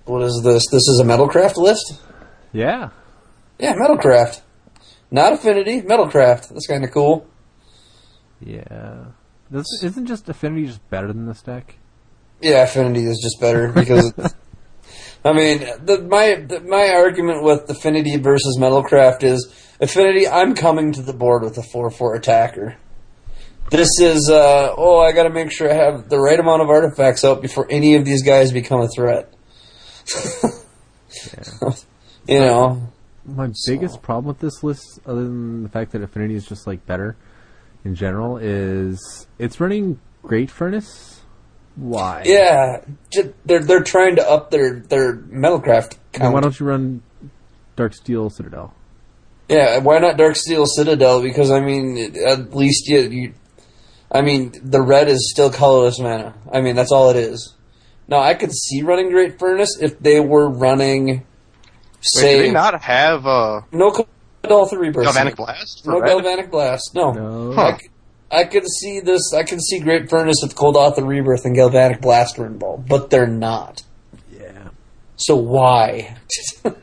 what is this? This is a Metalcraft list? Yeah. Yeah, Metalcraft. Not Affinity, Metalcraft. That's kind of cool. Yeah. This, isn't just Affinity just better than this deck? Yeah, Affinity is just better because. I mean, the, my the, my argument with Affinity versus Metalcraft is Affinity. I'm coming to the board with a four four attacker. This is uh, oh, I got to make sure I have the right amount of artifacts out before any of these guys become a threat. you know, My biggest problem with this list, other than the fact that Affinity is just like better in general, is it's running Great Furnace. Why? yeah, ju- they're they're trying to up their their Metalcraft count. why don't you run Darksteel Citadel? Yeah, why not Darksteel Citadel? Because I mean, at least you, you, I mean, the red is still colorless mana. I mean, that's all it is. Now, I could see running Great Furnace if they were running, wait, do they not have uh, no Daltha Rebirth. Galvanic Blast? For No red? Galvanic Blast. No. No. Huh. I, c- I could see this. I could see Great Furnace if Kuldotha Rebirth and Galvanic Blast were involved, but they're not. Yeah. So why?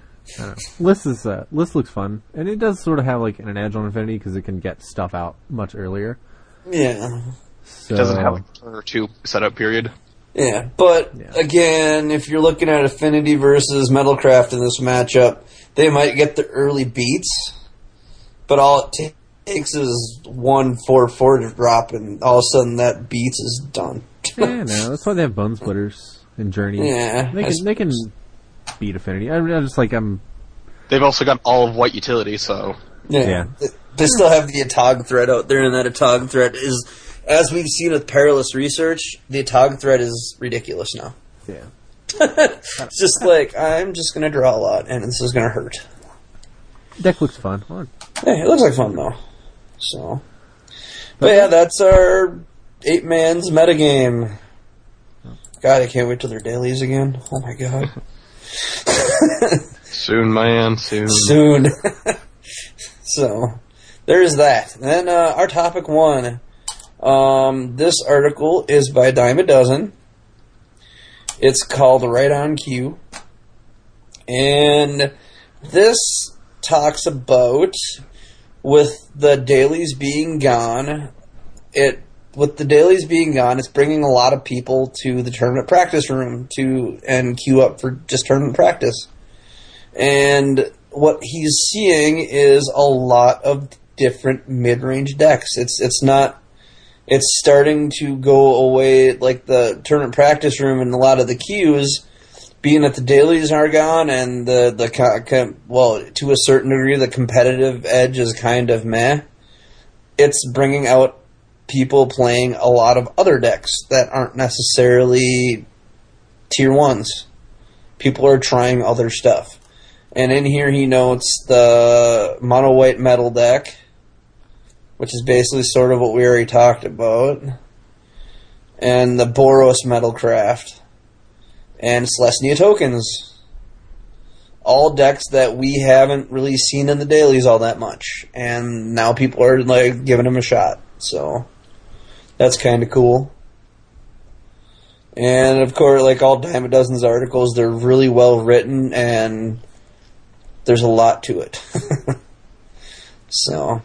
List is uh, list looks fun, and it does sort of have like an edge on Affinity because it can get stuff out much earlier. yeah. So, It doesn't have like a turn or two setup period. Yeah, but Yeah. again, if you're looking at Affinity versus Metalcraft in this matchup, they might get the early beats, but all it takes is one four four to drop, and all of a sudden that beats is done. yeah, no, that's why they have Bone Splitters and Journey. Yeah, they can they can beat Affinity. I mean, I'm just like I'm. They've also got all of white utility, so Yeah. Yeah. They- They still have the Atog threat out there, and that Atog threat is, as we've seen with Perilous Research, the Atog threat is ridiculous now. Yeah. It's just like, I'm just going to draw a lot, and this is going to hurt. Deck looks fun. Well, Hey, it looks like fun though. So, but yeah, that's our eight man's metagame. God, I can't wait till their dailies again. Oh my god, soon, man, soon. soon. so, there's that. Then uh, our topic one. Um, this article is by Dime a Dozen. It's called Right on Cue, and this talks about with the dailies being gone, it with the dailies being gone, it's bringing a lot of people to the tournament practice room to and queue up for just tournament practice. And what he's seeing is a lot of different mid-range decks. It's it's not it's starting to go away like the tournament practice room and a lot of the queues being at the dailies are gone and the the well to a certain degree the competitive edge is kind of meh. It's bringing out people playing a lot of other decks that aren't necessarily tier ones. People are trying other stuff, and in here he notes the mono white metal deck, which is basically sort of what we already talked about, and the Boros Metalcraft and Celestia tokens. All decks that we haven't really seen in the dailies all that much, and now people are like giving them a shot. So that's kind of cool. And of course, like all Dime a Dozen's articles, they're really well written, and there's a lot to it. so,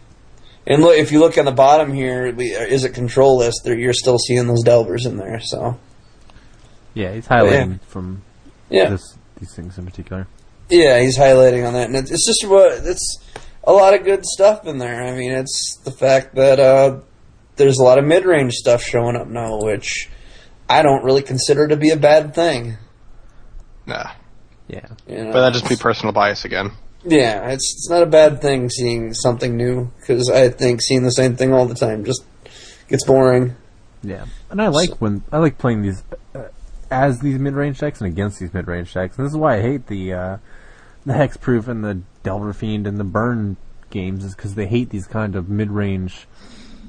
and look, if you look on the bottom here, we, Izzet control list? There, you're still seeing those delvers in there. So, yeah, he's highlighting from yeah, this these things in particular. Yeah, he's highlighting on that, and it's, it's just what it's a lot of good stuff in there. I mean, it's the fact that uh, there's a lot of mid range stuff showing up now, which I don't really consider to be a bad thing. Nah. Yeah. You know? But that just be personal bias again. Yeah, it's it's not a bad thing seeing something new because I think seeing the same thing all the time just gets boring. Yeah, and I like when I like playing these uh, as these mid-range decks and against these mid-range decks. And this is why I hate the uh, the Hexproof and the Delver Fiend and the Burn games is because they hate these kind of mid-range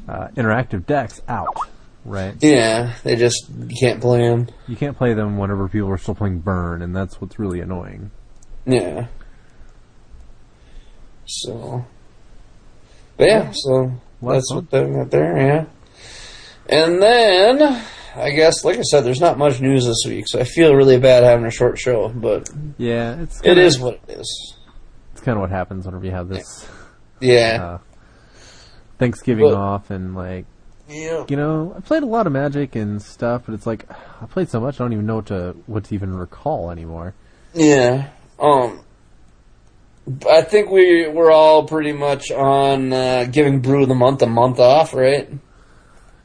uh, interactive decks out. Right? Yeah, they just you can't play them. You can't play them whenever people are still playing Burn, and that's what's really annoying. Yeah. So, but yeah, so Well, that's what they got there. Yeah, and then I guess, like I said, there's not much news this week, so I feel really bad having a short show, but Yeah, it's it kinda, is what it is. It's kind of what happens whenever you have this Yeah. uh, Thanksgiving But- off and like yeah. you know, I played a lot of Magic and stuff, but it's like I played so much I don't even know what to what to even recall anymore. Yeah. Um. I think we we're all pretty much on uh, giving Brew of the Month a month off, right?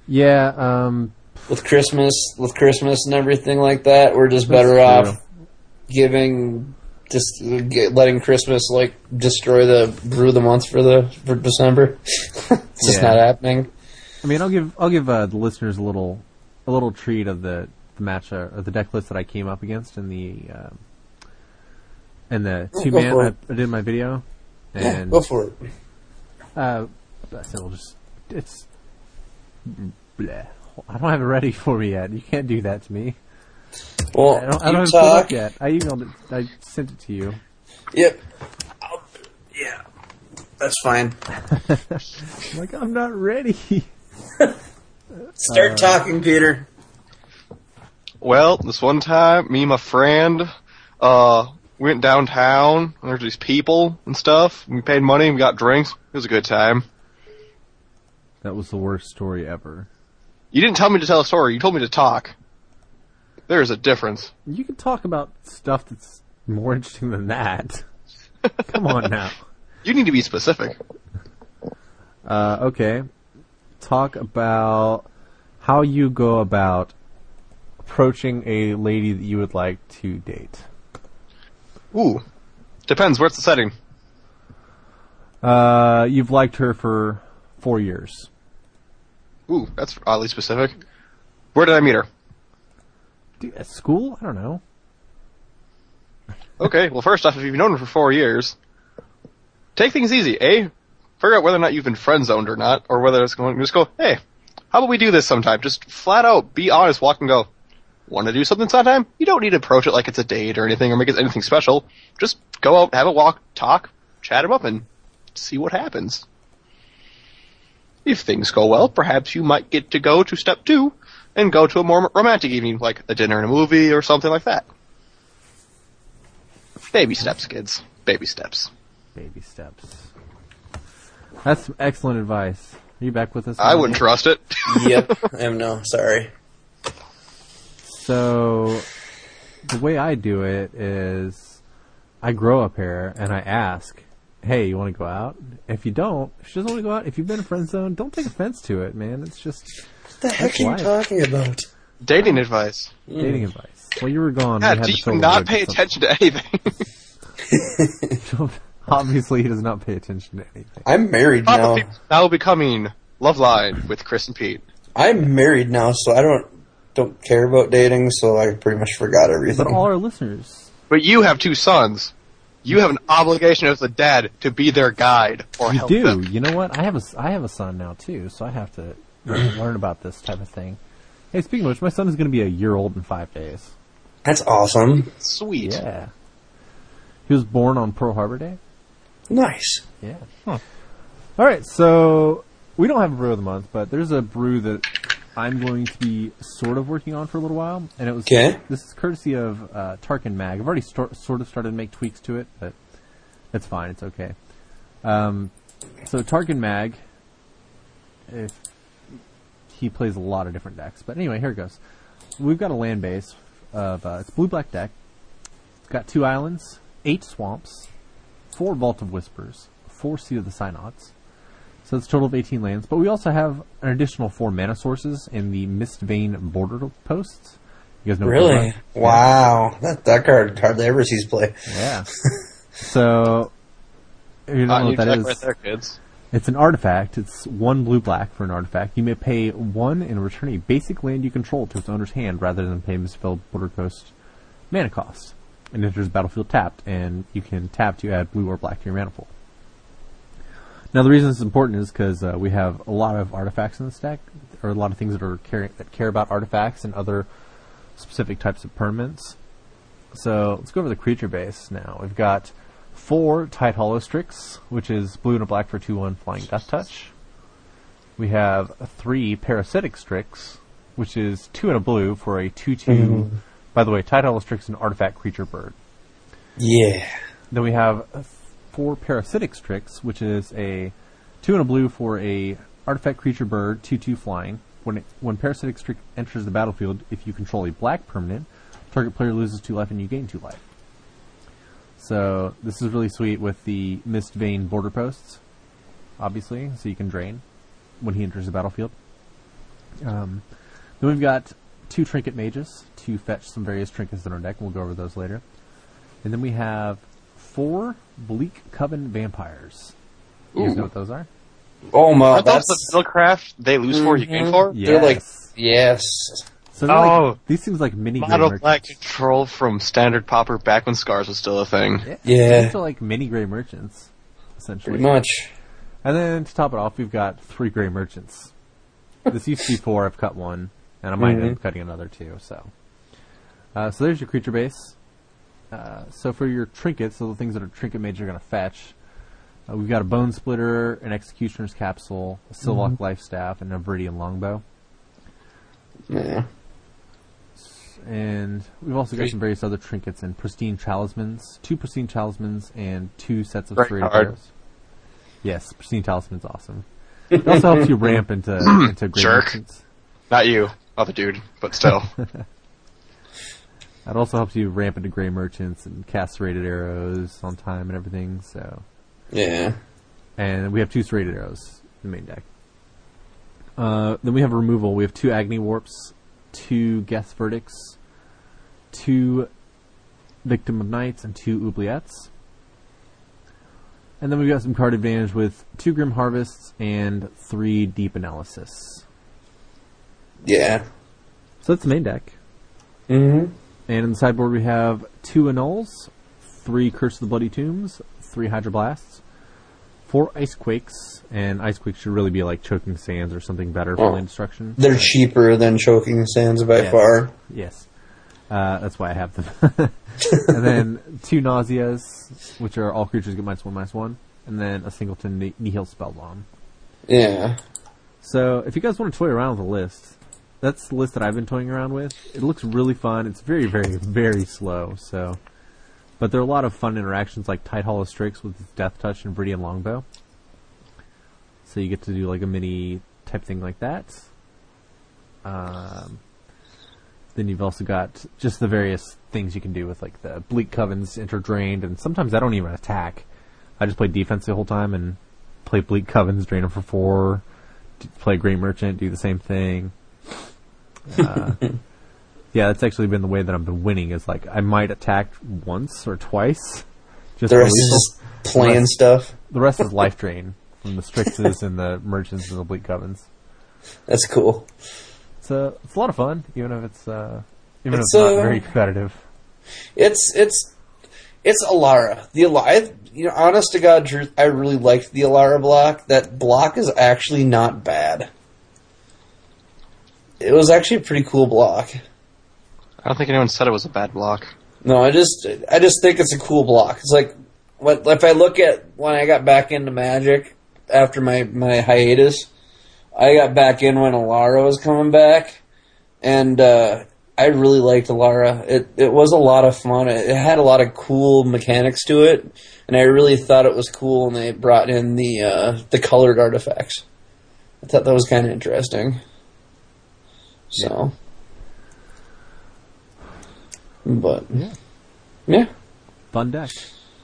Yeah, um, With Christmas, with Christmas and everything like that, we're just better true. off giving just get, letting Christmas like destroy the Brew of the Month for the for December. it's just not happening. I mean, I'll give I'll give uh, the listeners a little a little treat of the, the match uh, or the deck list that I came up against in the um, in the two go man I. I did in my video, Yeah, and go for it. uh, I said we'll just it's bleh. I don't have it ready for me yet. You can't do that to me. Well, I don't, I don't have it talk. up yet. I emailed it. I sent it to you. Yep. I'll, yeah, that's fine. I'm like I'm not ready. Start Uh, talking, Peter. Well, this one time, me and my friend, uh, went downtown, and there's these people and stuff. We paid money, and we got drinks. It was a good time. that was the worst story ever. You didn't tell me to tell a story, you told me to talk. There's a difference. You can talk about stuff that's more interesting than that. Come on now. You need to be specific. Uh, okay. Talk about how you go about approaching a lady that you would like to date. Ooh. Depends, where's the setting? Uh, you've liked her for four years. Ooh, that's oddly specific. Where did I meet her? Dude, at school? I don't know. Okay, well first off, if you've known her for four years, take things easy, eh? Figure out whether or not you've been friend zoned or not, or whether it's going, just go, hey, how about we do this sometime? Just flat out, be honest, walk and go. Want to do something sometime? You don't need to approach it like it's a date or anything, or make it anything special. Just go out, have a walk, talk, chat him up, and see what happens. If things go well, perhaps you might get to go to step two and go to a more romantic evening, like a dinner and a movie or something like that. Baby steps, kids. Baby steps. Baby steps. That's some excellent advice. Are you back with us? I wouldn't trust it. yep. I am no. Sorry. So, the way I do it is, I grow up here and I ask, "Hey, you want to go out?" If you don't, if she doesn't want to go out, if you've been in friend zone, don't take offense to it, man. It's just What the heck are you life. talking about? Dating advice. dating mm. advice. Well, you were gone. Yeah, we had do to you fill the not pay attention to anything? Obviously, he does not pay attention to anything. I'm married now. now becoming Loveline with Chris and Pete. I'm married now, so I don't don't care about dating. So I pretty much forgot everything. But all our listeners, But you have two sons. You have an obligation as a dad to be their guide or you help do. them. You know what? I have a s- I have a son now too, so I have to learn about this type of thing. Hey, speaking of which, my son is going to be a year old in five days. That's awesome. Sweet. Yeah. He was born on Pearl Harbor Day. Nice. Yeah. All right, so we don't have a brew of the month, but there's a brew that I'm going to be sort of working on for a little while, and it was Okay. this is courtesy of uh, Tarkin Mag. I've already stor- sort of started to make tweaks to it, but it's fine. It's okay. Um, so Tarkin Mag, if he plays a lot of different decks, but anyway, here it goes. We've got a land base of uh, it's blue black deck. It's got two islands, eight swamps, four Vault of Whispers, four Seat of the Synods, So it's a total of 18 lands. But we also have an additional four mana sources in the Mist Vein border posts. You guys know what those Really? are? Wow. That that card hardly ever sees play. Yeah. so, if you don't Hot know new what that tech is, right there, kids. it's an artifact. It's one blue black for an artifact. You may pay one and return a basic land you control to its owner's hand rather than pay Mistfell Border Coast mana cost. It enters the battlefield tapped, and you can tap to add blue or black to your mana pool. Now, the reason this is important is because uh, we have a lot of artifacts in the stack, or a lot of things that are care- that care about artifacts and other specific types of permanents. So let's go over the creature base now. We've got four Tidehollow Strix, which is blue and a black for 2 1 Flying Death Touch. We have three Parasitic Strix, which is 2 and a blue for a 2 2. By the way, Tidehollow Strix is an artifact creature bird. Yeah. Then we have four Parasitic Strix, which is a 2 and a blue for a artifact creature bird, 2 2 flying. When, it, when Parasitic Strix enters the battlefield, if you control a black permanent, target player loses 2 life and you gain 2 life. So this is really sweet with the Mistvein Borderposts, obviously, so you can drain when he enters the battlefield. Um, then we've got two Trinket Mages to fetch some various trinkets in our deck, and we'll go over those later. And then we have four Bleak Coven Vampires. You guys Ooh. know what those are? Oh my, Aren't those that's the Spellcraft they lose for, you gain Mhm. for? They're like Yes. yes. So they're like- Oh. these things like mini gray Model merchants. Black Control from Standard Pauper back when Scars was still a thing. Yeah. Yeah. These are like mini gray merchants, essentially. Pretty much. And then to top it off, we've got three gray merchants. this used to be four. I've cut one, and I might end up cutting another too. So, uh, so there's your creature base. Uh, so for your trinkets, so the things that a trinket mage are going to fetch, uh, we've got a bone splitter, an executioner's capsule, a Sylvok Lifestaff, and a Viridian longbow. Yeah. And we've also got some various other trinkets and pristine talismans, two pristine talismans, and two sets of Great serrated arrows. Yes, pristine talisman's awesome. It also helps you ramp into into great Jerk. merchants. Not you, other dude, but still. It also helps you ramp into gray merchants and cast serrated arrows on time and everything. So, Yeah. and we have two serrated arrows in the main deck. Uh, then we have removal. We have two Agony Warps, two Geth Verdicts, two Victim of Nights, and two Oubliettes. And then we've got some card advantage with two Grim Harvests and three Deep Analysis. Yeah. So that's the main deck. Mm-hmm. And in the sideboard we have two Annuls, three Curse of the Bloody Tomes, three Hydroblasts, four Ice Quakes, and Ice Quakes should really be like Choking Sands or something better for Oh. land destruction. They're cheaper than choking sands by Yes. far. Yes. Uh, that's why I have them. and then two Nauseas, which are all creatures get minus one, minus one. And then a singleton Ni- Nihil Spell Bomb. Yeah. So if you guys want to toy around with the list, that's the list that I've been toying around with. It looks really fun. It's very, very, very slow. So, but there are a lot of fun interactions like Tidehollow Strix with Death Touch and Viridian Longbow. So you get to do like a mini type thing like that. Um, then you've also got just the various things you can do with like the Bleak Covens interdrained, and sometimes I don't even attack. I just play defense the whole time and play Bleak Covens, drain them for four, play Grey Merchant, do the same thing. Uh, yeah, that's actually been the way that I've been winning. Is like I might attack once or twice. Just The rest is just playing stuff. the rest is life drain from the Strixes and the Merchants and the Bleak Covens. That's cool. It's a it's a lot of fun, even if it's uh, even It's, if it's not uh, very competitive. It's it's it's Alara. The Alara, you know, honest to God, truth, I really liked the Alara block. That block is actually not bad. It was actually a pretty cool block. I don't think anyone said it was a bad block. No, I just I just think it's a cool block. It's like what if I look at when I got back into Magic after my my hiatus, I got back in when Alara was coming back, and uh, I really liked Alara. It it was a lot of fun. It, it had a lot of cool mechanics to it, and I really thought it was cool. And they brought in the uh, the colored artifacts. I thought that was kind of interesting. So, but Yeah, yeah. fun deck.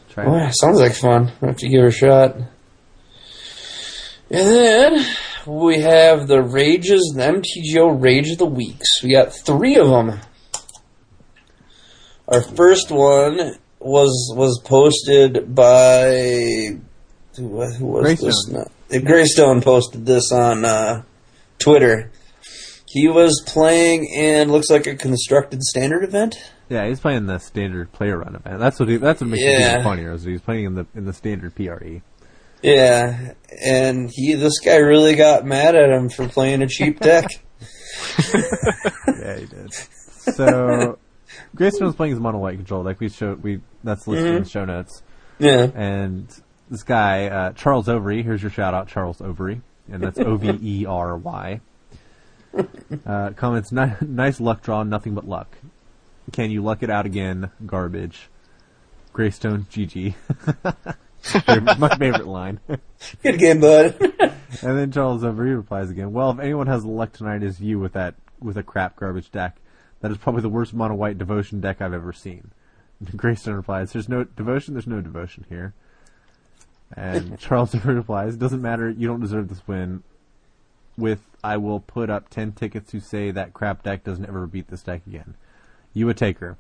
Try Oh, yeah, sounds like fun. I have to give it a shot. And then we have the Rages, the MTGO Rage of the Weeks. We got three of them. Our first one was was posted by who, who was Greystone. this? Greystone posted this on uh, Twitter. He was playing in looks like a constructed standard event. Yeah, he's playing the standard player run event. That's what he, that's what makes it Yeah. even funnier is he's playing in the in the standard. PRE. Yeah, and he this guy really got mad at him for playing a cheap deck. yeah, he did. So Greystone was playing his mono white control deck. We showed we that's listed in the show notes. yeah, And this guy uh, Charles Overy, here's your shout out, Charles Overy, and that's O V E R Y. Uh, comments: Nice luck draw, nothing but luck. Can you luck it out again? Garbage. Greystone, GG. My favorite line. good game, bud. And then Charles Overy replies again, Well, if anyone has luck tonight is you with that with a crap garbage deck. That is probably the worst mono white devotion deck I've ever seen. Greystone replies, There's no devotion, there's no devotion here. And Charles Overy replies, Doesn't matter, you don't deserve this win. With I will put up ten tickets to say that crap deck doesn't ever beat this deck again. You a taker.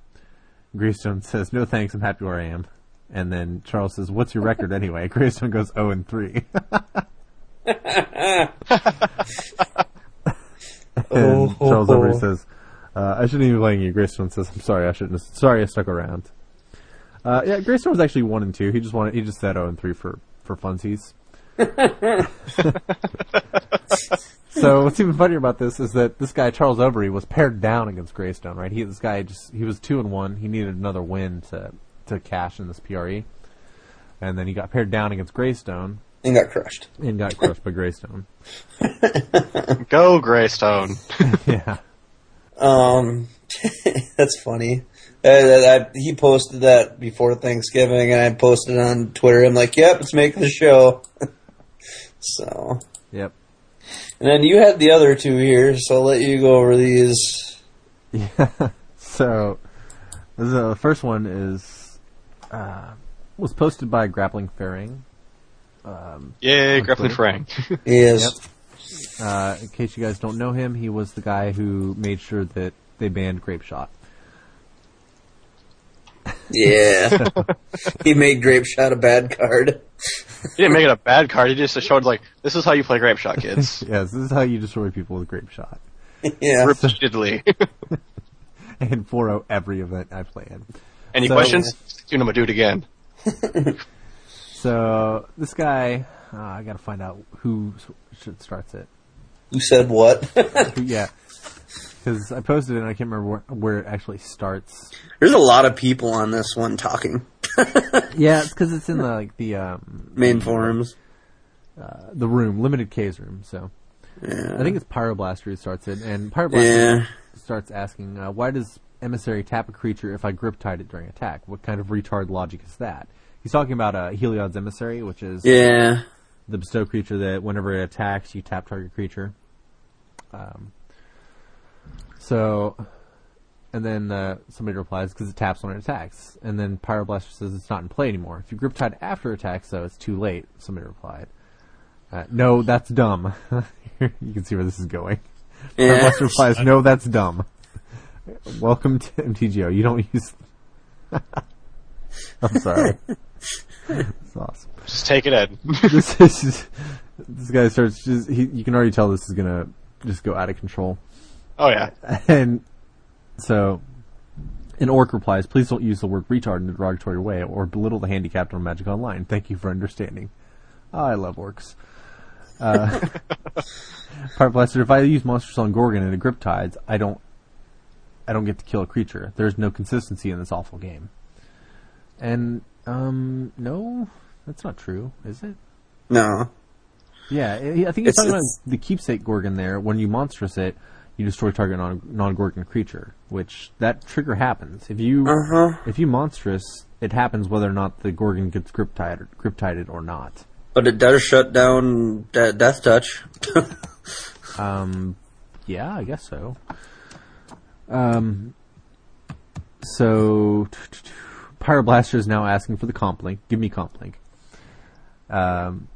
Greystone says, No thanks, I'm happy where I am. And then Charles says, What's your record anyway? Greystone goes 0 and 3. and Oh. Charles Overy says, uh, I shouldn't even be playing you. Greystone says, I'm sorry, I shouldn't. have- Sorry, I stuck around. Uh, yeah, Greystone was actually one and two. He just wanted, he just said 0 and three for for funsies. So what's even funnier about this is that this guy Charles Overy was paired down against Greystone. Right? He this guy just he was two and one. He needed another win to to cash in this PRE, and then he got paired down against Greystone and got crushed. and got crushed by Greystone. Go Greystone. Yeah. Um, that's funny. Uh, that- I- he posted that before Thanksgiving, and I posted it on Twitter. I'm like, "Yep, it's making the show." So, Yep. and then you had the other two here, so I'll let you go over these. Yeah. So, the first one is uh, was posted by Grappling Fairing. Yay, Grappling Fairing. Frang. Yes. Uh, in case you guys don't know him, he was the guy who made sure that they banned Grape Shot. Yeah. he made Grape Shot a bad card. He didn't make it a bad card. He just showed like, this is how you play Grape Shot, kids. yes, this is how you destroy people with Grape Shot. yeah. Repeatedly. And 4-0 every event I play in. Any So- questions? You know, I'm gonna do it again. So, this guy, uh, I gotta find out who should starts it. Who said what? Yeah. Because I posted it and I can't remember where, where it actually starts. There's a lot of people on this one talking. Yeah, it's because it's in the, like, the, um, Main forums. the room, limited K's room, so. Yeah. I think it's Pyroblaster who starts it, and Pyroblaster Yeah. starts asking, uh, why does Emissary tap a creature if I Griptide it during attack? What kind of retard logic is that? He's talking about uh, Heliod's Emissary, which is Yeah. the bestow creature that whenever it attacks, you tap target creature. Um, so, and then uh, somebody replies because it taps when it attacks, and then Pyroblaster says it's not in play anymore. If you Griptide after attack, so it's too late. Somebody replied, uh, "No, that's dumb." you can see where this is going. Yeah. Pyroblaster replies, "No, that's dumb." Welcome to MTGO. You don't use. I'm sorry. It's awesome Just take it in. this is this guy starts just he, you can already tell this is gonna just go out of control oh yeah. and so an orc replies please don't use the word retard in a derogatory way or belittle the handicapped on magic online thank you for understanding Ah, i love orcs uh, Part Blaster, if I use Monstrous on Gorgon and a Griptides, I don't I don't get to kill a creature. There's no consistency in this awful game. And um no, that's not true, is it? No. Yeah, I I think it's It's- talking about the keepsake Gorgon there. When you monstrous it, you destroy target non non Gorgon creature, which that trigger happens. If you Uh huh. if you monstrous, it happens whether or not the Gorgon gets Griptide or or not. But it does shut down de- Death Touch. Um, yeah, I guess so. Um, so Pyroblaster is now asking for the comp link. Give me comp link. Um,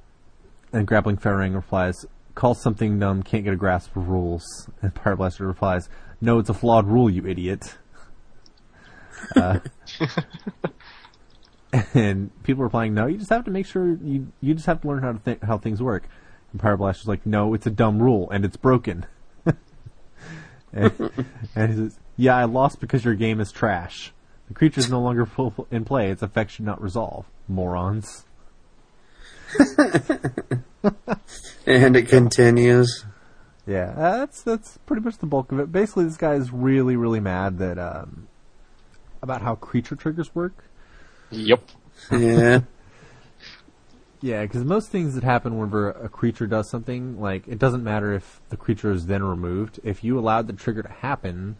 and Grappling Farang replies, "Call something dumb, can't get a grasp of rules." And Pyroblast replies, "No, it's a flawed rule, you idiot." Uh, and people are replying, "No, you just have to make sure you you just have to learn how to think how things work." And Pyroblast is like, "No, it's a dumb rule and it's broken." and, and he says, "Yeah, I lost because your game is trash. The creature is no longer full in play. Its effect should not resolve. Morons." And it continues. Yeah, uh, that's that's pretty much the bulk of it. Basically, this guy is really really mad that um, about how creature triggers work. Yep. Yeah. Yeah, because most things that happen whenever a creature does something, like it doesn't matter if the creature is then removed. If you allowed the trigger to happen,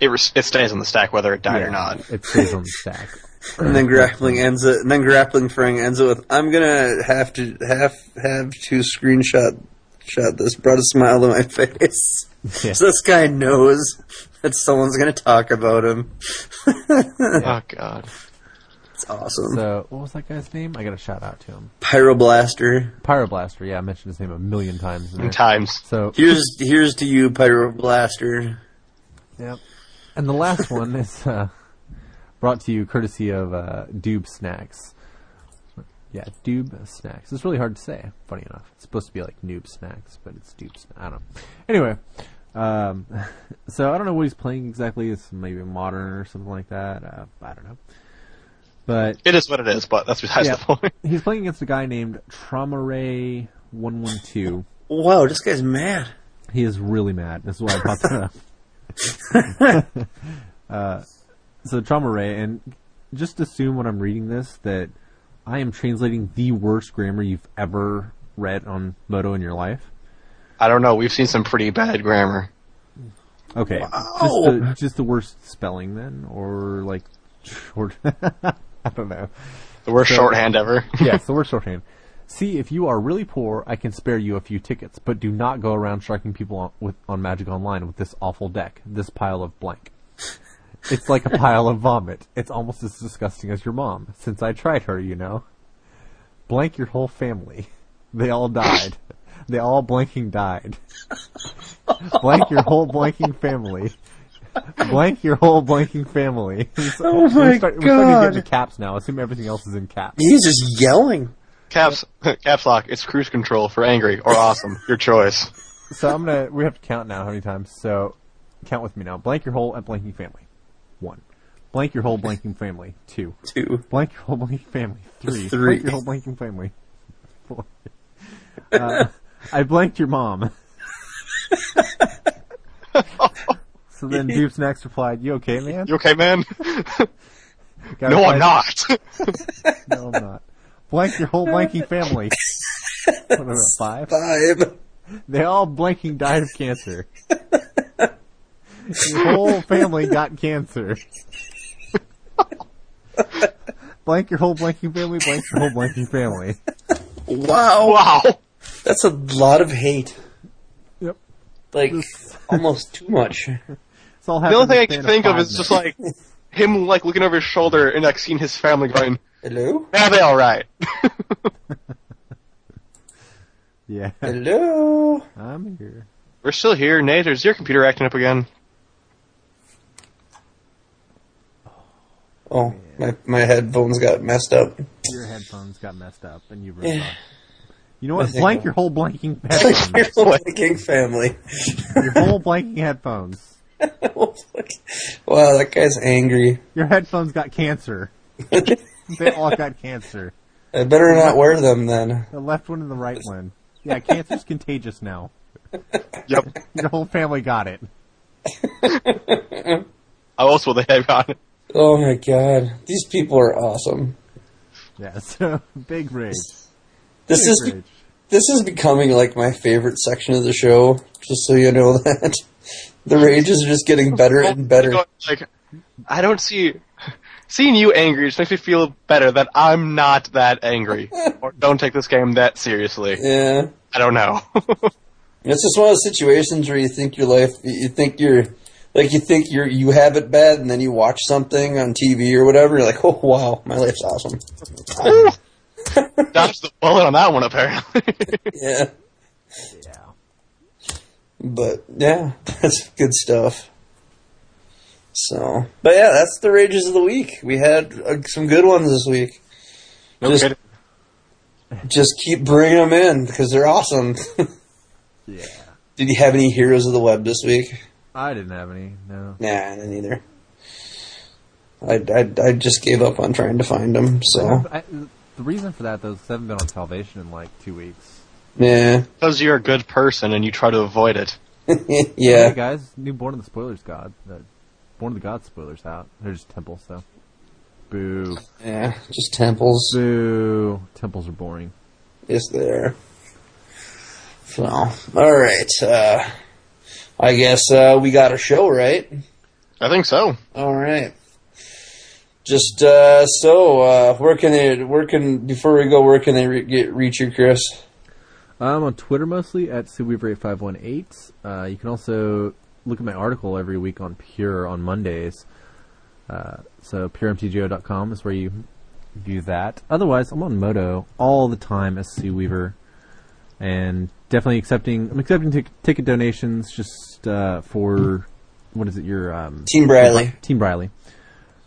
It res- it stays on the stack whether it died yeah, or not. it stays on the stack. And then grappling ends it. And then grappling frang ends it with, "I'm gonna have to have have to screenshot shot this." Brought a smile to my face. Yeah. So this guy knows that someone's gonna talk about him. Oh god. It's awesome. So what was that guy's name? I got a shout out to him. Pyroblaster. Pyroblaster. Yeah, I mentioned his name a million times. in. Times. So Here's here's to you, Pyroblaster. Yep. And the last one is uh, brought to you courtesy of uh, Doob Snacks. Yeah, Doob Snacks. It's really hard to say, funny enough. It's supposed to be like Noob Snacks, but it's Doob Snacks. I don't know. Anyway, um, so I don't know what he's playing exactly. It's maybe modern or something like that. Uh, I don't know. But It is what it is, but that's besides Yeah. the point. he's playing against a guy named Traumaray112. Wow, this guy's mad. He is really mad. This is why I brought that up. uh, so trauma ray, and just assume when I'm reading this that I am translating the worst grammar you've ever read on MODO in your life. I don't know. We've seen some pretty bad grammar. Okay, Wow. just the just the worst spelling then, or like short. I don't know. The worst So- shorthand ever. yes, the worst shorthand. See, if you are really poor, I can spare you a few tickets, but do not go around striking people on, with, on Magic Online with this awful deck, this pile of blank. It's like a pile of vomit. It's almost as disgusting as your mom, since I tried her, you know. Blank your whole family. They all died. They all blanking died. Blank your whole blanking family. Blank your whole blanking family. Oh my we're, start, we're oh starting to get into caps now. Assume everything else is in caps. He's just yelling. Caps caps lock. It's cruise control for angry or awesome. Your choice. So I'm gonna. We have to count now. How many times? So count with me now. Blank your whole and blanking family. One. Blank your whole blanking family. Two. Two. Blank your whole blanking family. Three. Three. Blank your whole blanking family. Four. Uh, I blanked your mom. so then Doob Snacks replied, "You okay, man?" You okay, man? No, I'm not. No, I'm not. Blank your whole blanking family. What about five? Five. They all blanking died of cancer. Your whole family got cancer. blank your whole blanking family, blank your whole blanking family. Wow. wow. That's a lot of hate. Yep. Like, almost too much. It's all The only thing I can think of five is just like him like looking over his shoulder and like seeing his family going, Hello? "Are they all right?" Yeah. Hello? I'm here. We're still here, Nate. Is your computer acting up again? Oh, my, my headphones got messed up. Your headphones got messed up and you Yeah. ripped off. You know what? Blank I'll- your whole blanking Like headphones. your blanking family. your whole blanking headphones. wow, that guy's angry. Your headphones got cancer. They all got cancer. I better not wear them then. The left one and the right one. Yeah, cancer's contagious now. Yep. Your whole family got it. How else will they have got it? Oh my god. These people are awesome. Yeah, so big rage. This Big is rage. this is becoming like my favorite section of the show, just so you know that. The rages are just getting better oh and better. Like, I don't see seeing you angry just makes me feel better that I'm not that angry or don't take this game that seriously. Yeah. I don't know. It's just one of those situations where you think your life, you think you're, like you think you're, you have it bad and then you watch something on TV or whatever, you're like, oh wow, my life's awesome. Dodged the bullet on that one, apparently. Yeah. Yeah. But yeah, that's good stuff. So, but yeah, that's the rages of the week. We had uh, some good ones this week. no Just- kidding. Just keep bringing them in because they're awesome. Yeah. Did you have any heroes of the web this week? I didn't have any. No. Nah, I didn't either. I, I, I just gave up on trying to find them. So I, the reason for that though is 'cause I haven't been on Salvation in like two weeks. yeah, Because you're a good person and you try to avoid it. Hey yeah. guys, new Born of the Spoilers God, uh, Born of the God spoilers out. They're just temples, so. Boo. Yeah, just temples Boo. Temples are boring. is there. So, all right. Uh, I guess uh, we got a show, right? I think so. All right. Just uh, so, uh, where can they? Where can before we go? Where can they re- get reach you, Chris? I'm on Twitter mostly at SueWeaver8518. Uh, you can also look at my article every week on Pure on Mondays. Uh, so puremtgo.com is where you view that. Otherwise, I'm on MODO all the time as Sue Weaver, and definitely accepting. I'm accepting tic- ticket donations just uh, for what is it? Your um, Team Bradley. Team Briley.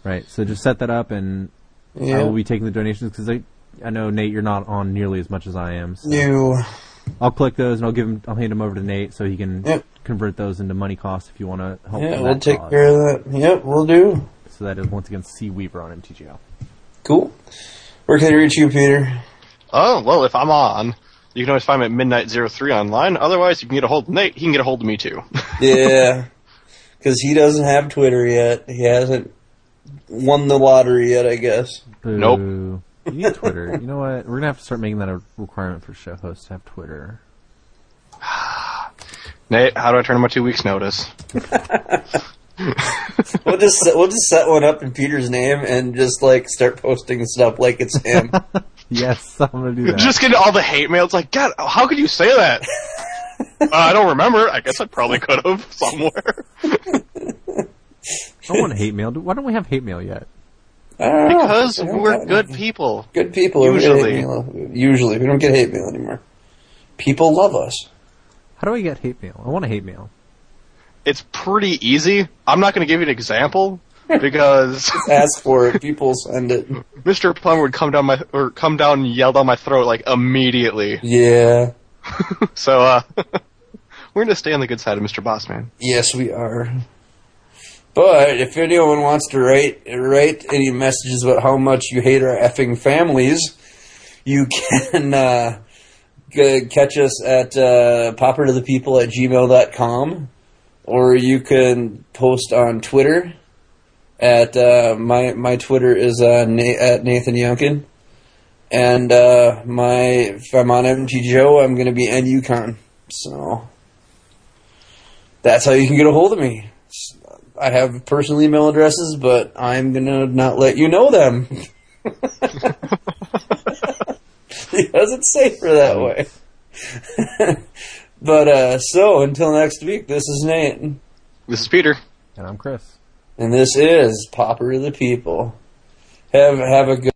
Right. So just set that up, and I will be taking the donations because I I know Nate, you're not on nearly as much as I am. So. New. I'll click those and I'll give him. I'll hand them over to Nate so he can Yep. convert those into money costs if you want to help. Yeah, we'll take cause. care of that. Yep, we'll do. So that is once again C Weaver on MTGO. Cool. Where can they reach you, Peter? Oh, well, if I'm on, you can always find me at Midnight Zero Three online. Otherwise, you can get a hold of Nate. He can get a hold of me too. Yeah, because he doesn't have Twitter yet. He hasn't won the lottery yet, I guess. Nope. You need Twitter. you know what? We're gonna have to start making that a requirement for show hosts to have Twitter. Nate, how do I turn in my two weeks' notice? We'll just we'll just set one up in Peter's name and just like start posting stuff like it's him. Yes, I'm gonna do that. Just get all the hate mail. It's like, God, how could you say that? uh, I don't remember. I guess I probably could have somewhere. I want hate mail. Why don't we have hate mail yet? I don't know. Because We don't we're good people. good people. We Usually. Usually, we don't get hate mail anymore. People love us. How do I get hate mail? I want a hate mail. It's pretty easy. I'm not going to give you an example because Ask for it. People send it. Mr. Plummer would come down my or come down and yell down my throat like immediately. Yeah. So uh, we're going to stay on the good side of Mr. Bossman. Yes, we are. But if anyone wants to write write any messages about how much you hate our effing families, you can uh, g- catch us at uh, paupertothepeople at gmail.com or you can post on Twitter at uh, my my Twitter is uh, Na- at Nathan Youngkin. And uh, my if I'm on MTGO, I'm going to be N Yukon. So that's how you can get a hold of me. I have personal email addresses, but I'm gonna not let you know them because it's safer that way. but uh, so until next week, this is Nate, This is Peter. And I'm Chris. and this is Pauper of the People. Have have a good.